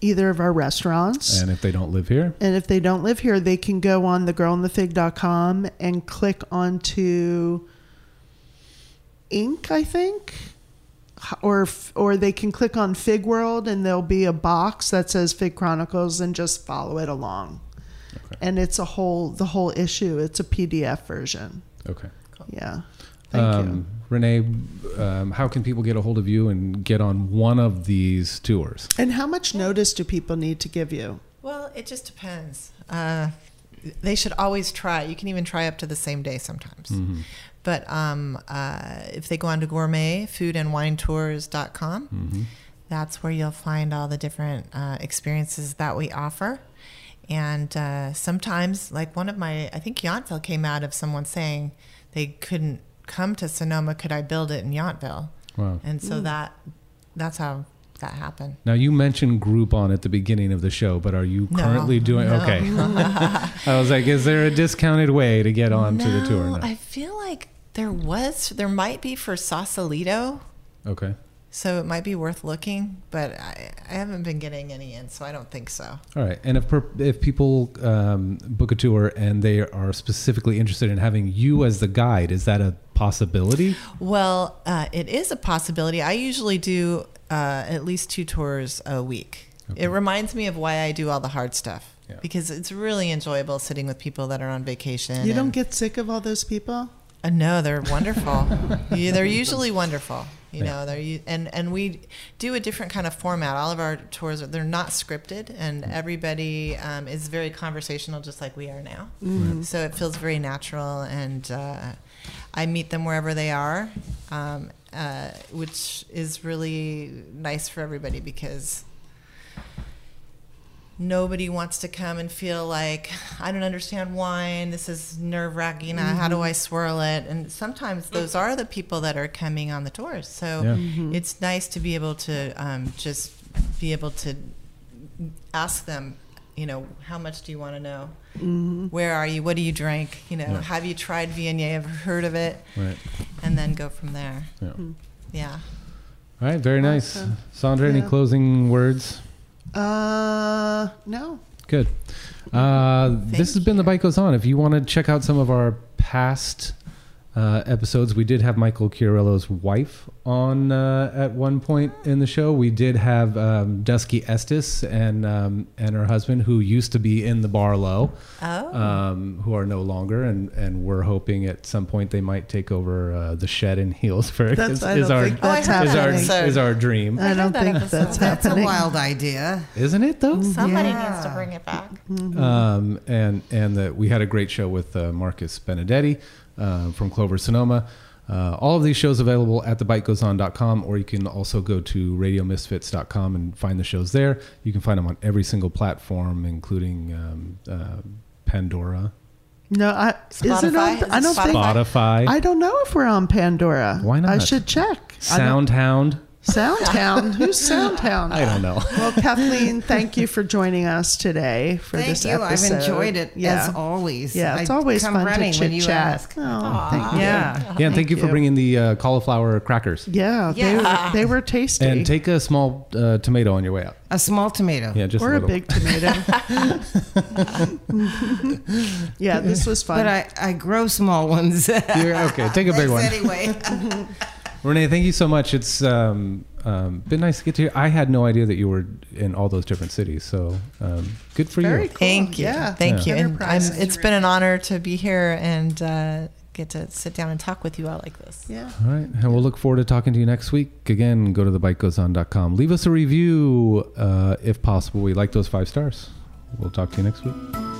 either of our restaurants. And if they don't live here, And if they don't live here, they can go on thegirlandthefig.com and click onto ink, I think. Or or they can click on Fig World and there'll be a box that says Fig Chronicles and just follow it along. Okay. And it's a whole the whole issue. It's a PDF version. okay. Yeah. Thank Um, Renee, um, how can people get a hold of you and get on one of these tours? And how much notice do people need to give you? Well, it just depends. Uh, they should always try. You can even try up to the same day sometimes. Mm-hmm. But um, uh, if they go on to gourmet food and wine tours.com, Mm-hmm. that's where you'll find all the different uh, experiences that we offer. And uh, sometimes, like one of my, I think Yountville came out of someone saying they couldn't come to Sonoma. Could I build it in Yountville? Wow. And so that that's how that happened. Now you mentioned Groupon at the beginning of the show, but are you No. currently doing? No. Okay. I was like, is there a discounted way to get on to the tour? No, No. I feel like there was, there might be for Sausalito. Okay. So it might be worth looking, but I, I haven't been getting any in, so I don't think so. All right. And if per, if people um, book a tour and they are specifically interested in having you as the guide, is that a possibility? Well, uh, it is a possibility. I usually do uh, at least two tours a week. Okay. It reminds me of why I do all the hard stuff Yeah. because it's really enjoyable sitting with people that are on vacation. You don't get sick of all those people? Uh, no, they're wonderful. yeah, they're usually wonderful. You Yeah. know, they're and and we do a different kind of format. All of our tours are they're not scripted, and everybody um, is very conversational, just like we are now. So it feels very natural, and uh, I meet them wherever they are, um, uh, which is really nice for everybody because nobody wants to come and feel like I don't understand wine. This is nerve wracking. How do I swirl it? And sometimes those are the people that are coming on the tours. So Yeah. it's nice to be able to um, just be able to ask them. You know, how much do you want to know? Where are you? What do you drink? You know, Yeah. have you tried Viognier? Have you heard of it? Right. And then go from there. Yeah. Yeah. All right. Very nice. Awesome. Sandra, any closing words? Uh, no. Good. Uh, this has been The Bite Goes On. If you want to check out some of our past uh, episodes, we did have Michael Chiarello's wife on uh, at one point in the show. We did have um, Duskie Estes and um, and her husband, who used to be in the Barlow, Oh. um, who are no longer, and, and we're hoping at some point they might take over uh, the shed in Healdsburg. That's, is, I is don't our think Oh, that's heard is that our happening. is our dream, I don't that think episode. that's That's a wild idea. isn't it though? Somebody Yeah. needs to bring it back. um, and and that we had a great show with uh, Marcus Benedetti from Clover Sonoma. Uh, all of these shows available at thebitegoeson.com, or you can also go to radiomisfits.com and find the shows there. You can find them on every single platform, including um, uh, Pandora, No, I is it on, I Is it don't think Spotify, I don't know if we're on Pandora. Why not? I should check. I Soundhound. Soundhound. Who's Soundhound? I don't know. Well, Kathleen, thank you for joining us today for this episode. Thank this you. episode. I've enjoyed it Yeah. as always. Yeah, it's I always come fun running to when chit you chat. ask. Oh, thank you. Yeah. Yeah, and thank you for bringing the uh, cauliflower crackers. Yeah, Yeah. They, were, they were tasty. And take a small uh, tomato on your way out. A small tomato. Yeah, just or a a big tomato. yeah, this was fun. But I, I grow small ones. Yeah, okay, take a big one. Anyway. Renee, thank you so much. It's um, um, been nice to get to hear. I had no idea that you were in all those different cities. So um, good for Very you. cool. Thank you. Yeah. Thank Yeah. you. And I'm, it's been an honor to be here and uh, get to sit down and talk with you all like this. yeah. All right. And we'll look forward to talking to you next week. Again, go to thebitegoeson.com. Leave us a review uh, if possible. We like those five stars. We'll talk to you next week.